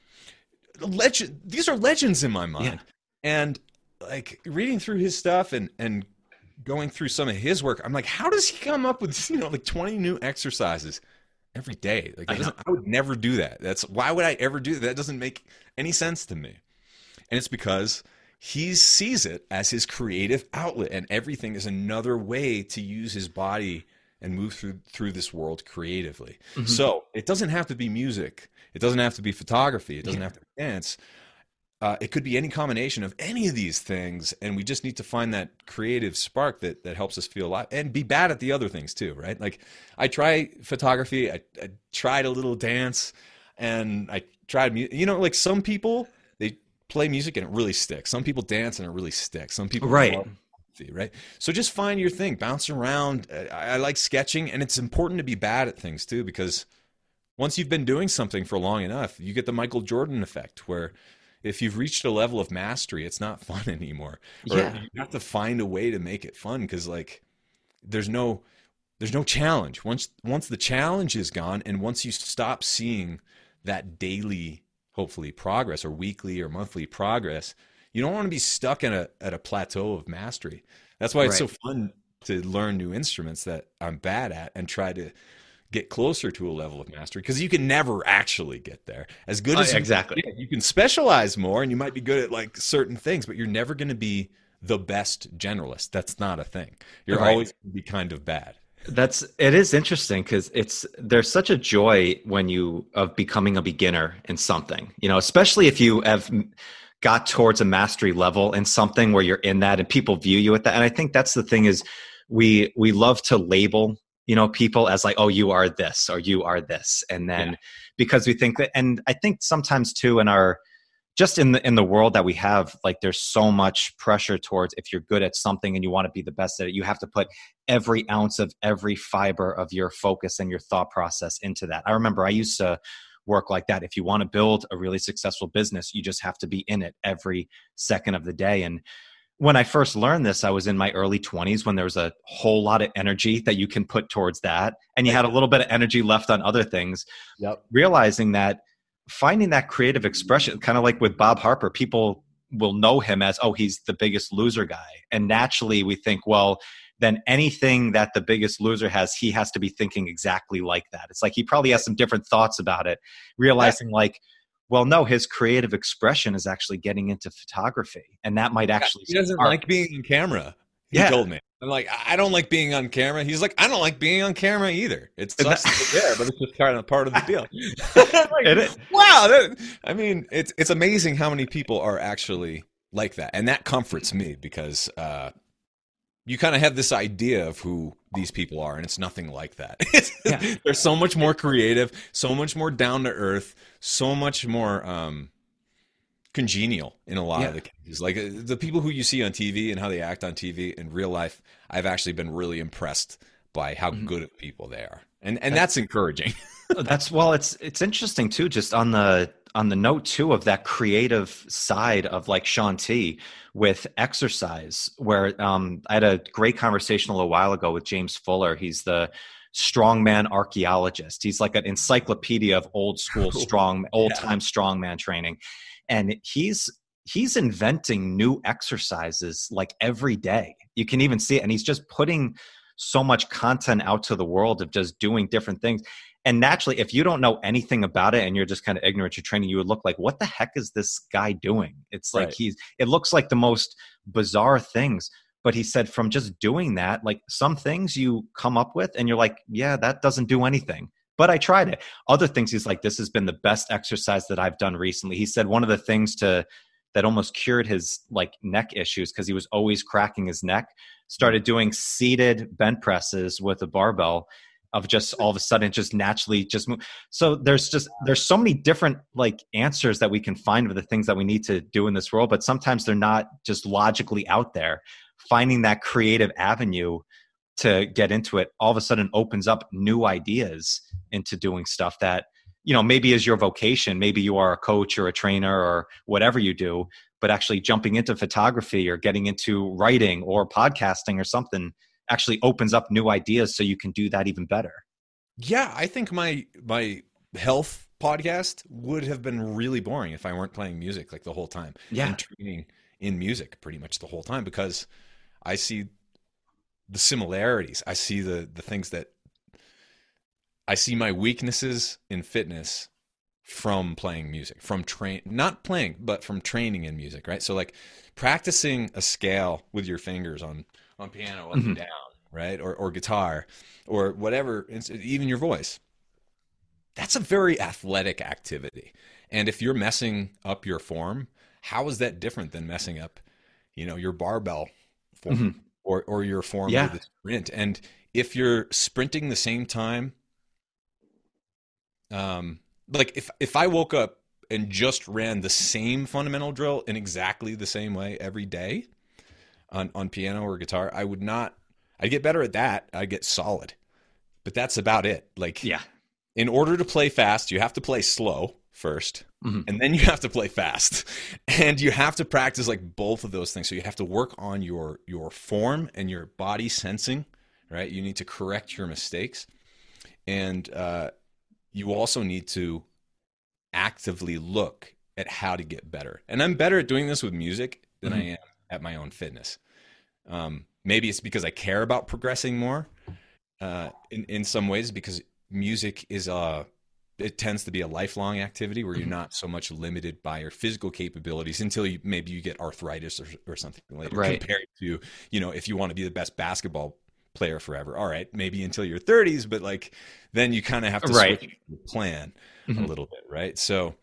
Legend. These are legends in my mind. Yeah. And like reading through his stuff and and going through some of his work, I'm like, how does he come up with [laughs] you know like 20 new exercises every day? Like I, I would never do that. That's why would I ever do that? That doesn't make any sense to me. And it's because he sees it as his creative outlet and everything is another way to use his body and move through through this world creatively. Mm-hmm. So it doesn't have to be music. It doesn't have to be photography. It doesn't yeah. have to be dance. Uh, it could be any combination of any of these things, and we just need to find that creative spark that that helps us feel alive and be bad at the other things too, right? Like I try photography, I, I tried a little dance, and I tried music. you know like some people they play music and it really sticks. Some people dance and it really sticks. Some people right right? So just find your thing, bounce around. Uh, I, I like sketching, and it's important to be bad at things too, because once you've been doing something for long enough, you get the Michael Jordan effect where if you've reached a level of mastery, it's not [laughs] fun anymore. Or yeah. you have to find a way to make it fun because like there's no there's no challenge. Once once the challenge is gone and once you stop seeing that daily hopefully progress or weekly or monthly progress, you don't want to be stuck in a at a plateau of mastery. That's why it's right. so fun to learn new instruments that I'm bad at and try to get closer to a level of mastery because you can never actually get there as good oh, as you, exactly you can specialize more and you might be good at like certain things but you're never going to be the best generalist that's not a thing you're right. always going to be kind of bad that's it is interesting because it's there's such a joy when you of becoming a beginner in something you know especially if you have got towards a mastery level in something where you're in that and people view you at that. And i think that's the thing is we we love to label you know people as like oh you are this or you are this. And then yeah. because we think that and i think sometimes too in our just in the in the world that we have like there's so much pressure towards if you're good at something and you want to be the best at it you have to put every ounce of every fiber of your focus and your thought process into that. I remember i used to work like that if you want to build a really successful business you just have to be in it every second of the day and when I first learned this, I was in my early 20s when there was a whole lot of energy that you can put towards that. And you had a little bit of energy left on other things. Yep. Realizing that finding that creative expression, kind of like with Bob Harper, people will know him as, oh, he's the biggest loser guy. And naturally we think, well, then anything that the biggest loser has, he has to be thinking exactly like that. It's like he probably has some different thoughts about it, realizing yeah. like, well no his creative expression is actually getting into photography and that might actually he doesn't like being on camera he yeah. told me i'm like i don't like being on camera he's like i don't like being on camera either it sucks to there but it's just kind of part of the deal [laughs] [laughs] like, wow that, i mean it's it's amazing how many people are actually like that and that comforts me because uh, you kind of have this idea of who these people are and it's nothing like that [laughs] yeah. they're so much more creative so much more down to earth so much more um, congenial in a lot yeah. of the cases like uh, the people who you see on tv and how they act on tv in real life i've actually been really impressed by how mm-hmm. good of people they are and and that's, that's encouraging [laughs] that's well it's it's interesting too just on the on the note too of that creative side of like Shaun T with exercise, where um, I had a great conversation a little while ago with James Fuller. He's the strongman archaeologist. He's like an encyclopedia of old school [laughs] strong, old time yeah. strongman training, and he's he's inventing new exercises like every day. You can even see it, and he's just putting so much content out to the world of just doing different things and naturally if you don't know anything about it and you're just kind of ignorant to training you would look like what the heck is this guy doing? It's like right. he's it looks like the most bizarre things. But he said from just doing that like some things you come up with and you're like yeah that doesn't do anything but i tried it. Other things he's like this has been the best exercise that i've done recently. He said one of the things to that almost cured his like neck issues because he was always cracking his neck started doing seated bent presses with a barbell of just all of a sudden just naturally just move. So there's just there's so many different like answers that we can find for the things that we need to do in this world, but sometimes they're not just logically out there. Finding that creative avenue to get into it all of a sudden opens up new ideas into doing stuff that you know maybe is your vocation maybe you are a coach or a trainer or whatever you do but actually jumping into photography or getting into writing or podcasting or something actually opens up new ideas so you can do that even better. Yeah, I think my my health podcast would have been really boring if I weren't playing music like the whole time. Yeah. And training in music pretty much the whole time because I see the similarities. I see the the things that I see my weaknesses in fitness from playing music, from train not playing, but from training in music, right? So like practicing a scale with your fingers on on piano up mm-hmm. and down, right? Or or guitar, or whatever, even your voice. That's a very athletic activity. And if you're messing up your form, how is that different than messing up, you know, your barbell form mm-hmm. or or your form yeah. with the sprint? And if you're sprinting the same time, um, like if if I woke up and just ran the same fundamental drill in exactly the same way every day, on, on piano or guitar, I would not, I'd get better at that. I'd get solid, but that's about it. Like, yeah, in order to play fast, you have to play slow 1st mm-hmm. and then you have to play fast [laughs] and you have to practice like both of those things so you have to work on your your form and your body sensing right you need to correct your mistakes and uh, you also need to actively look at how to get better and i'm better at doing this with music than mm-hmm. i am at my own fitness. Um, maybe it's because I care about progressing more uh, in in some ways because music is a it tends to be a lifelong activity where you're mm-hmm. not so much limited by your physical capabilities until you maybe you get arthritis or, or something later right. compared to you know if you want to be the best basketball player forever all right maybe until your 30s but like then you kind of have to right. plan mm-hmm. a little bit right so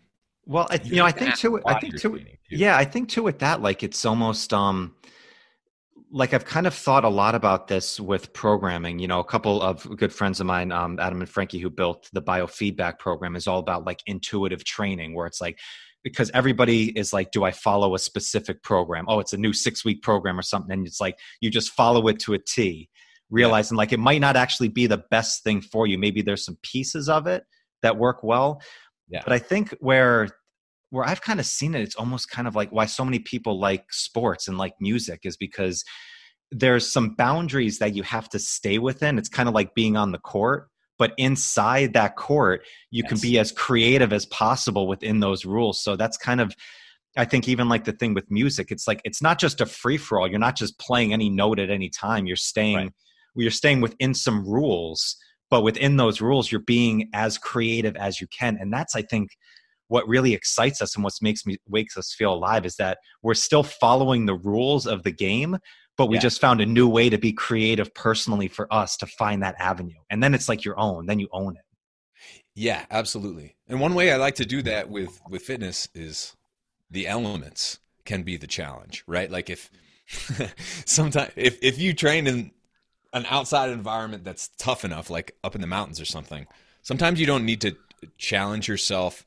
Well, I, you, you know, I think too. I think too, too. Yeah, I think too. With that, like, it's almost um, like I've kind of thought a lot about this with programming. You know, a couple of good friends of mine, um, Adam and Frankie, who built the biofeedback program, is all about like intuitive training, where it's like because everybody is like, do I follow a specific program? Oh, it's a new six week program or something, and it's like you just follow it to a T, realizing yeah. like it might not actually be the best thing for you. Maybe there's some pieces of it that work well. Yeah. But I think where where I've kind of seen it, it's almost kind of like why so many people like sports and like music is because there's some boundaries that you have to stay within. It's kind of like being on the court, but inside that court, you yes. can be as creative as possible within those rules. So that's kind of I think even like the thing with music, it's like it's not just a free for all. You're not just playing any note at any time. You're staying right. you're staying within some rules, but within those rules, you're being as creative as you can. And that's I think what really excites us and what makes me wakes us feel alive is that we're still following the rules of the game but we yeah. just found a new way to be creative personally for us to find that avenue and then it's like your own then you own it yeah absolutely and one way i like to do that with with fitness is the elements can be the challenge right like if [laughs] sometimes if if you train in an outside environment that's tough enough like up in the mountains or something sometimes you don't need to challenge yourself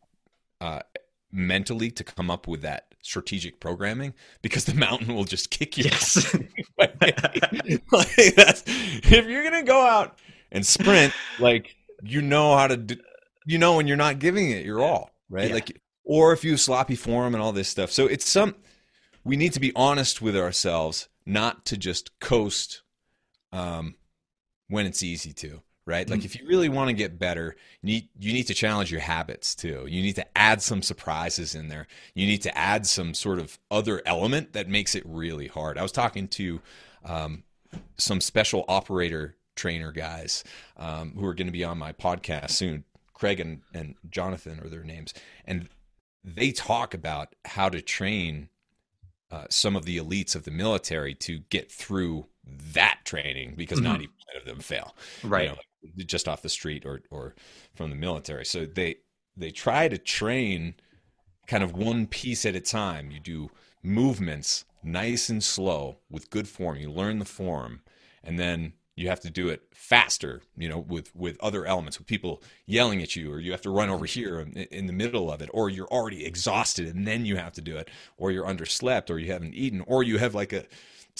uh, mentally to come up with that strategic programming because the [laughs] mountain will just kick you. Yes. [laughs] like, if you're gonna go out and sprint, like you know how to do, you know when you're not giving it your all, right? Yeah. Like, or if you sloppy form and all this stuff. So it's some. We need to be honest with ourselves, not to just coast um, when it's easy to right? Like mm. if you really want to get better, you need you need to challenge your habits too. You need to add some surprises in there. You need to add some sort of other element that makes it really hard. I was talking to um, some special operator trainer guys um, who are going to be on my podcast soon. Craig and, and Jonathan are their names, and they talk about how to train uh, some of the elites of the military to get through that training because mm-hmm. 90% of them fail. Right. You know, just off the street or or from the military. So they they try to train kind of one piece at a time. You do movements nice and slow with good form. You learn the form, and then you have to do it faster. You know, with with other elements, with people yelling at you, or you have to run over here in, in the middle of it, or you're already exhausted and then you have to do it, or you're underslept, or you haven't eaten, or you have like a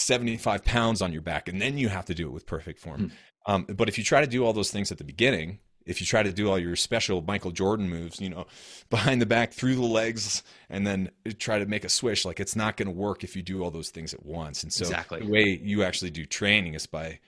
75 pounds on your back and then you have to do it with perfect form. Hmm. Um, but if you try to do all those things at the beginning, if you try to do all your special Michael Jordan moves, you know, [laughs] behind the back, through the legs, and then try to make a swish, like it's not going to work if you do all those things at once. And so exactly. the way you actually do training is by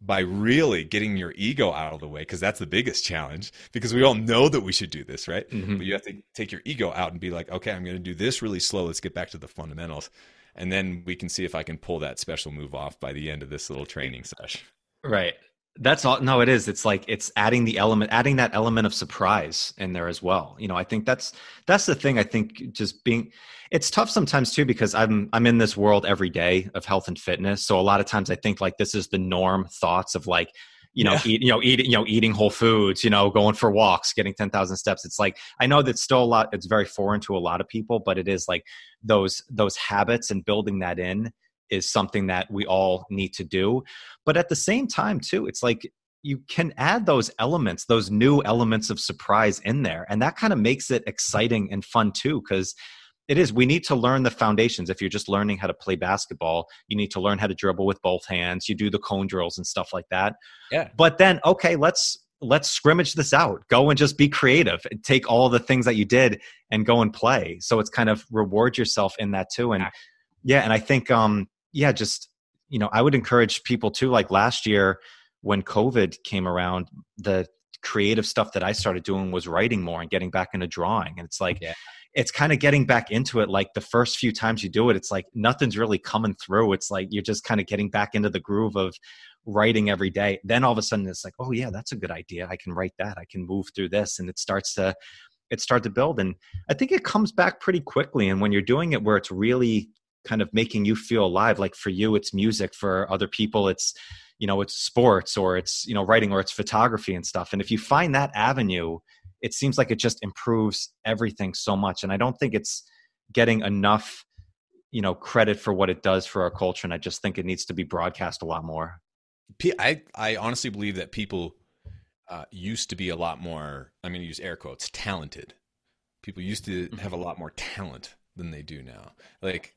by really getting your ego out of the way because that's the biggest challenge because we all know that we should do this right mm-hmm. but you have to take your ego out and be like okay i'm going to do this really slow let's get back to the fundamentals and then we can see if i can pull that special move off by the end of this little training session right that's all. No, it is. It's like it's adding the element, adding that element of surprise in there as well. You know, I think that's that's the thing. I think just being, it's tough sometimes too because I'm I'm in this world every day of health and fitness. So a lot of times I think like this is the norm thoughts of like, you know, yeah. eat, you know, eating, you know, eating whole foods, you know, going for walks, getting 10,000 steps. It's like, I know that's still a lot, it's very foreign to a lot of people, but it is like those, those habits and building that in is something that we all need to do. But at the same time, too, it's like you can add those elements, those new elements of surprise in there. And that kind of makes it exciting and fun too, because it is. We need to learn the foundations. If you're just learning how to play basketball, you need to learn how to dribble with both hands. You do the cone drills and stuff like that. Yeah. But then, okay, let's let's scrimmage this out. Go and just be creative. And Take all the things that you did and go and play. So it's kind of reward yourself in that too. And yeah, and I think um yeah, just you know, I would encourage people too. Like last year, when COVID came around, the creative stuff that I started doing was writing more and getting back into drawing. And it's like, yeah. It's kind of getting back into it. Like the first few times you do it, it's like nothing's really coming through. It's like you're just kind of getting back into the groove of writing every day. Then all of a sudden it's like, oh yeah, that's a good idea. I can write that. I can move through this. And it starts to, it start to build. And I think it comes back pretty quickly. And when you're doing it where it's really kind of making you feel alive like for you it's music for other people it's you know it's sports or it's you know writing or it's photography and stuff and if you find that avenue it seems like it just improves everything so much. And i don't think it's getting enough you know credit for what it does for our culture. And i just think it needs to be broadcast a lot more. I i honestly believe that people uh, used to be a lot more i mean use air quotes talented. People used to have a lot more talent than they do now. Like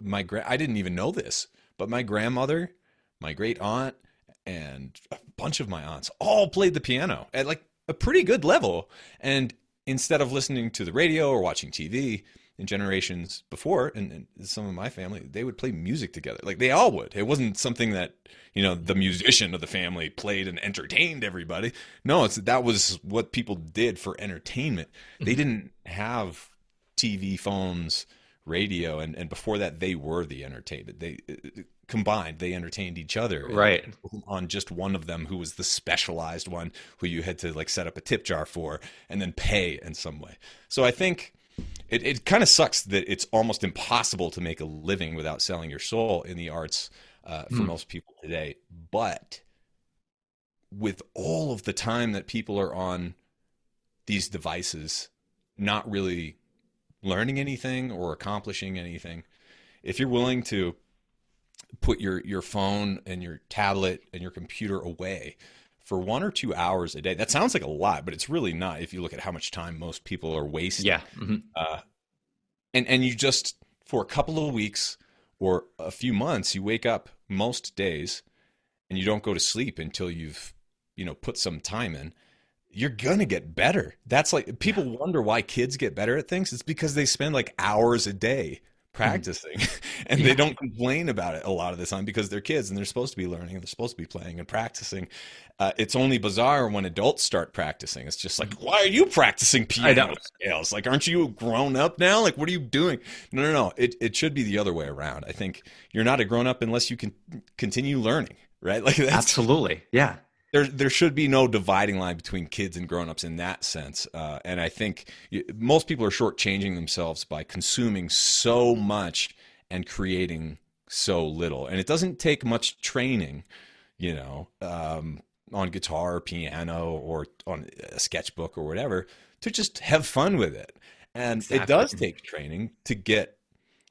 my gra- i didn't even know this but my grandmother my great aunt and a bunch of my aunts all played the piano at like a pretty good level. And instead of listening to the radio or watching TV, in generations before, and, and, some of my family, they would play music together. Like they all would. It wasn't something that you know the musician of the family played and entertained everybody. No, it's that was what people did for entertainment. They mm-hmm. didn't have TV, phones, radio, and and before that, they were the entertainment. They combined they entertained each other right. on just one of them who was the specialized one who you had to like set up a tip jar for and then pay in some way. So i think it, it kind of sucks that it's almost impossible to make a living without selling your soul in the arts uh, for mm. most people today. But with all of the time that people are on these devices not really learning anything or accomplishing anything if you're willing to put your your phone and your tablet and your computer away for one or two hours a day. That sounds like a lot, but it's really not. If you look at how much time most people are wasting, yeah, mm-hmm. uh, and and you just for a couple of weeks or a few months, you wake up most days and you don't go to sleep until you've you know put some time in. You're gonna get better. That's like people wonder why kids get better at things. It's because they spend like hours a day. Practicing [laughs] and yeah. they don't complain about it a lot of the time because they're kids and they're supposed to be learning and they're supposed to be playing and practicing. Uh, it's only bizarre when adults start practicing. It's just like why are you practicing piano scales? Like aren't you a grown up now? Like what are you doing? No no no. It, it should be the other way around. I think you're not a grown up unless you can continue learning right? [laughs] Like absolutely. Yeah there there should be no dividing line between kids and grown-ups in that sense uh, and i think most people are shortchanging themselves by consuming so much and creating so little and it doesn't take much training you know um, on guitar or piano or on a sketchbook or whatever to just have fun with it and exactly. it does take training to get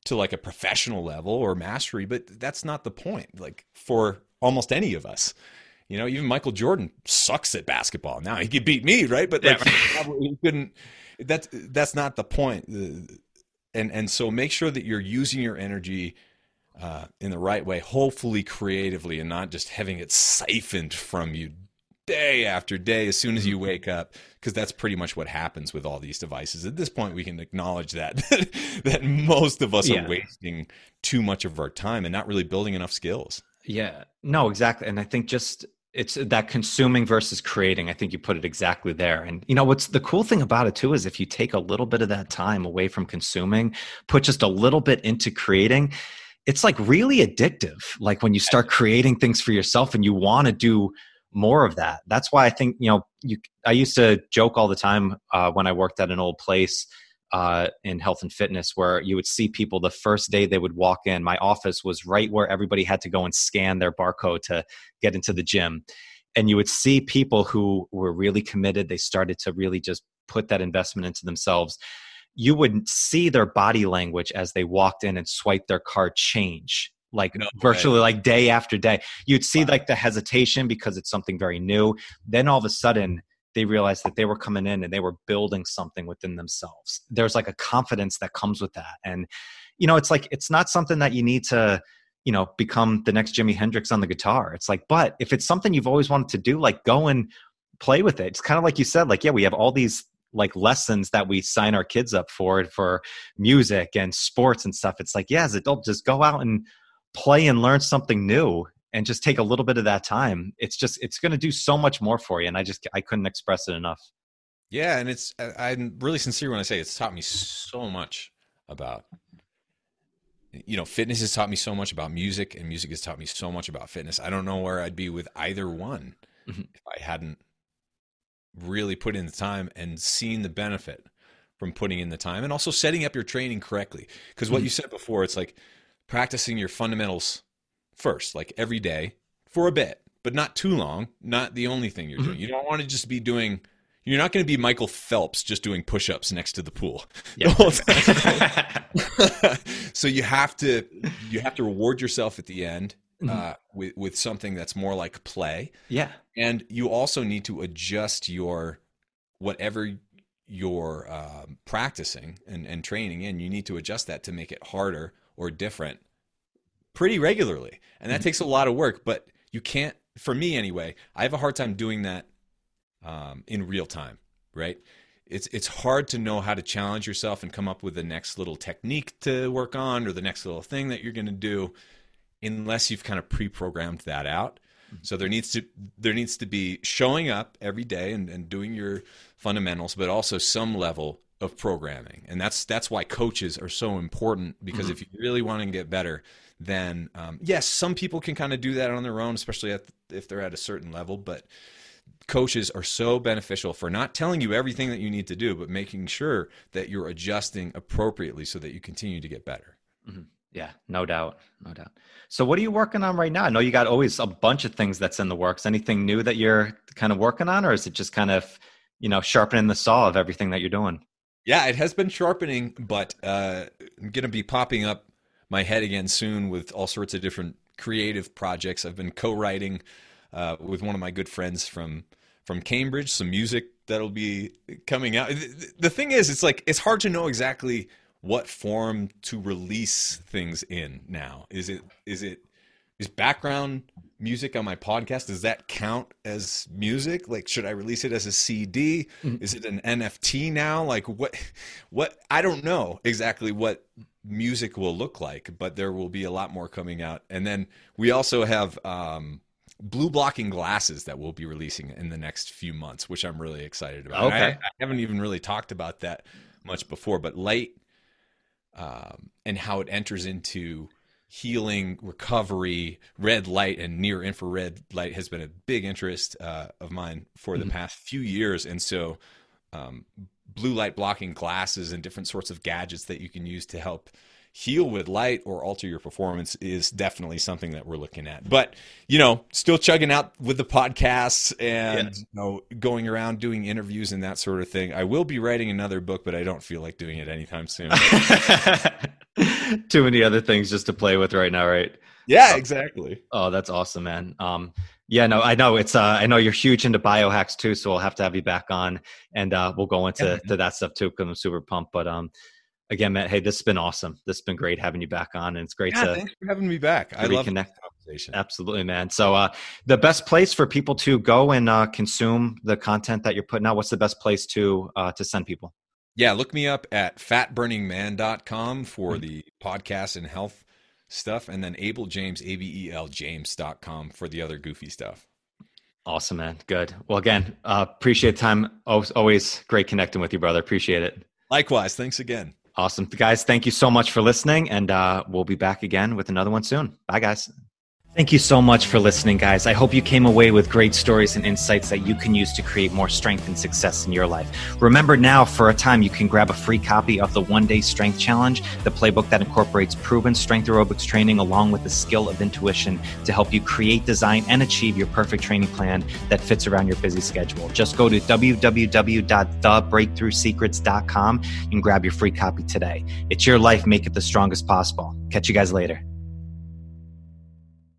to like a professional level or mastery but that's not the point like for almost any of us you know, even Michael Jordan sucks at basketball. Now he could beat me, right? But like, yeah. he couldn't. That's that's not the point. And and so make sure that you're using your energy uh, in the right way, hopefully creatively, and not just having it siphoned from you day after day as soon as you mm-hmm. wake up because that's pretty much what happens with all these devices at this point we can acknowledge that [laughs] that most of us yeah. are wasting too much of our time and not really building enough skills yeah no exactly and i think just it's that consuming versus creating. I think you put it exactly there. And you know what's the cool thing about it too is if you take a little bit of that time away from consuming put just a little bit into creating it's like really addictive. Like when you start creating things for yourself and you want to do more of that. That's why i think you know you i used to joke all the time uh, when i worked at an old place uh, in health and fitness where you would see people the first day they would walk in. My office was right where everybody had to go and scan their barcode to get into the gym. And you would see people who were really committed. They started to really just put that investment into themselves. You would see their body language as they walked in and swiped their card change like no virtually like day after day. You'd see wow. like the hesitation because it's something very new. Then all of a sudden, they realized that they were coming in and they were building something within themselves. There's like a confidence that comes with that. And, you know, it's like, it's not something that you need to, you know, become the next Jimi Hendrix on the guitar. It's like, but if it's something you've always wanted to do, like go and play with it. It's kind of like you said, like, yeah, we have all these like lessons that we sign our kids up for, for music and sports and stuff. It's like, yeah, as adults, just go out and play and learn something new and just take a little bit of that time it's just it's going to do so much more for you and i just i couldn't express it enough yeah and it's i'm really sincere when i say it's taught me so much about you know fitness has taught me so much about music and music has taught me so much about fitness i don't know where i'd be with either one mm-hmm. if i hadn't really put in the time and seen the benefit from putting in the time and also setting up your training correctly because what mm-hmm. you said before it's like practicing your fundamentals first, like every day for a bit, but not too long. Not the only thing you're doing. Mm-hmm. You don't want to just be doing you're not going to be Michael Phelps just doing push-ups next to the pool. Yeah. [laughs] [laughs] so you have to you have to reward yourself at the end uh, Mhm. with with something that's more like play, yeah. and you also need to adjust your whatever you're um, practicing and, and training in. You need to adjust that to make it harder or different pretty regularly, and that Mhm. takes a lot of work. But you can't, for me anyway. I have a hard time doing that um, in real time, right? It's it's hard to know how to challenge yourself and come up with the next little technique to work on or the next little thing that you're going to do unless you've kind of pre-programmed that out. So there needs to there needs to be showing up every day and, and doing your fundamentals, but also some level of programming. And that's that's why coaches are so important because Mhm. if you really want to get better, then um, yes, some people can kind of do that on their own, especially at, if they're at a certain level. But coaches are so beneficial for not telling you everything that you need to do, but making sure that you're adjusting appropriately so that you continue to get better. Yeah, no doubt, no doubt. So, what are you working on right now? I know you got always a bunch of things that's in the works. Anything new that you're kind of working on, or is it just kind of, you know, sharpening the saw of everything that you're doing? Yeah, it has been sharpening, but uh, I'm going to be popping up my head again soon with all sorts of different creative projects. I've been co-writing uh, with one of my good friends from from Cambridge some music that'll be coming out. The- thing is, it's like it's hard to know exactly what form to release things in now. Is it is it is background music on my podcast does that count as music? Like should i release it as a cd Mhm. is it an nft now? Like what what i don't know exactly what music will look like but there will be a lot more coming out. And then we also have um blue blocking glasses that we'll be releasing in the next few months which i'm really excited about. And I- Okay. I, haven't even really talked about that much before but light um, and how it enters into healing, recovery, red light, and near infrared light has been a big interest uh, of mine for the Mhm. past few years. And so, um, blue light blocking glasses and different sorts of gadgets that you can use to help heal with light or alter your performance is definitely something that we're looking at. But, you know, still chugging out with the podcasts and, you know, going around doing interviews and that sort of thing. I will be writing another book, but I don't feel like doing it anytime soon. [laughs] [laughs] Too many other things just to play with right now, right? yeah, exactly. Oh, that's awesome, man. Um, yeah, no, I know it's. Uh, I know you're huge into biohacks too, so we'll have to have you back on, and uh, we'll go into Yeah. to that stuff too because I'm super pumped. But um, again, Matt, hey, this has been awesome. This has been great having you back on, and it's great Yeah, to thanks for having me back. I love reconnect. this conversation. Absolutely, man. So, uh, the best place for people to go and uh, consume the content that you're putting out. What's the best place to uh, to send people? Yeah, look me up at fatburningman.com for Mhm. the podcast and health stuff, and then Abel James, A B E L James.com for the other goofy stuff. Awesome, man. Good. Well, again, uh, appreciate the time. Always, always great connecting with you, brother. Appreciate it. Likewise, thanks again. Awesome, guys. Thank you so much for listening, and uh, we'll be back again with another one soon. Bye, guys. Thank you so much for listening, guys. I hope you came away with great stories and insights that you can use to create more strength and success in your life. Remember now, for a time, you can grab a free copy of the One Day Strength Challenge, the playbook that incorporates proven strength aerobics training along with the skill of intuition to help you create, design, and achieve your perfect training plan that fits around your busy schedule. Just go to www.thebreakthroughsecrets.com and grab your free copy today. It's your life, make it the strongest possible. Catch you guys later.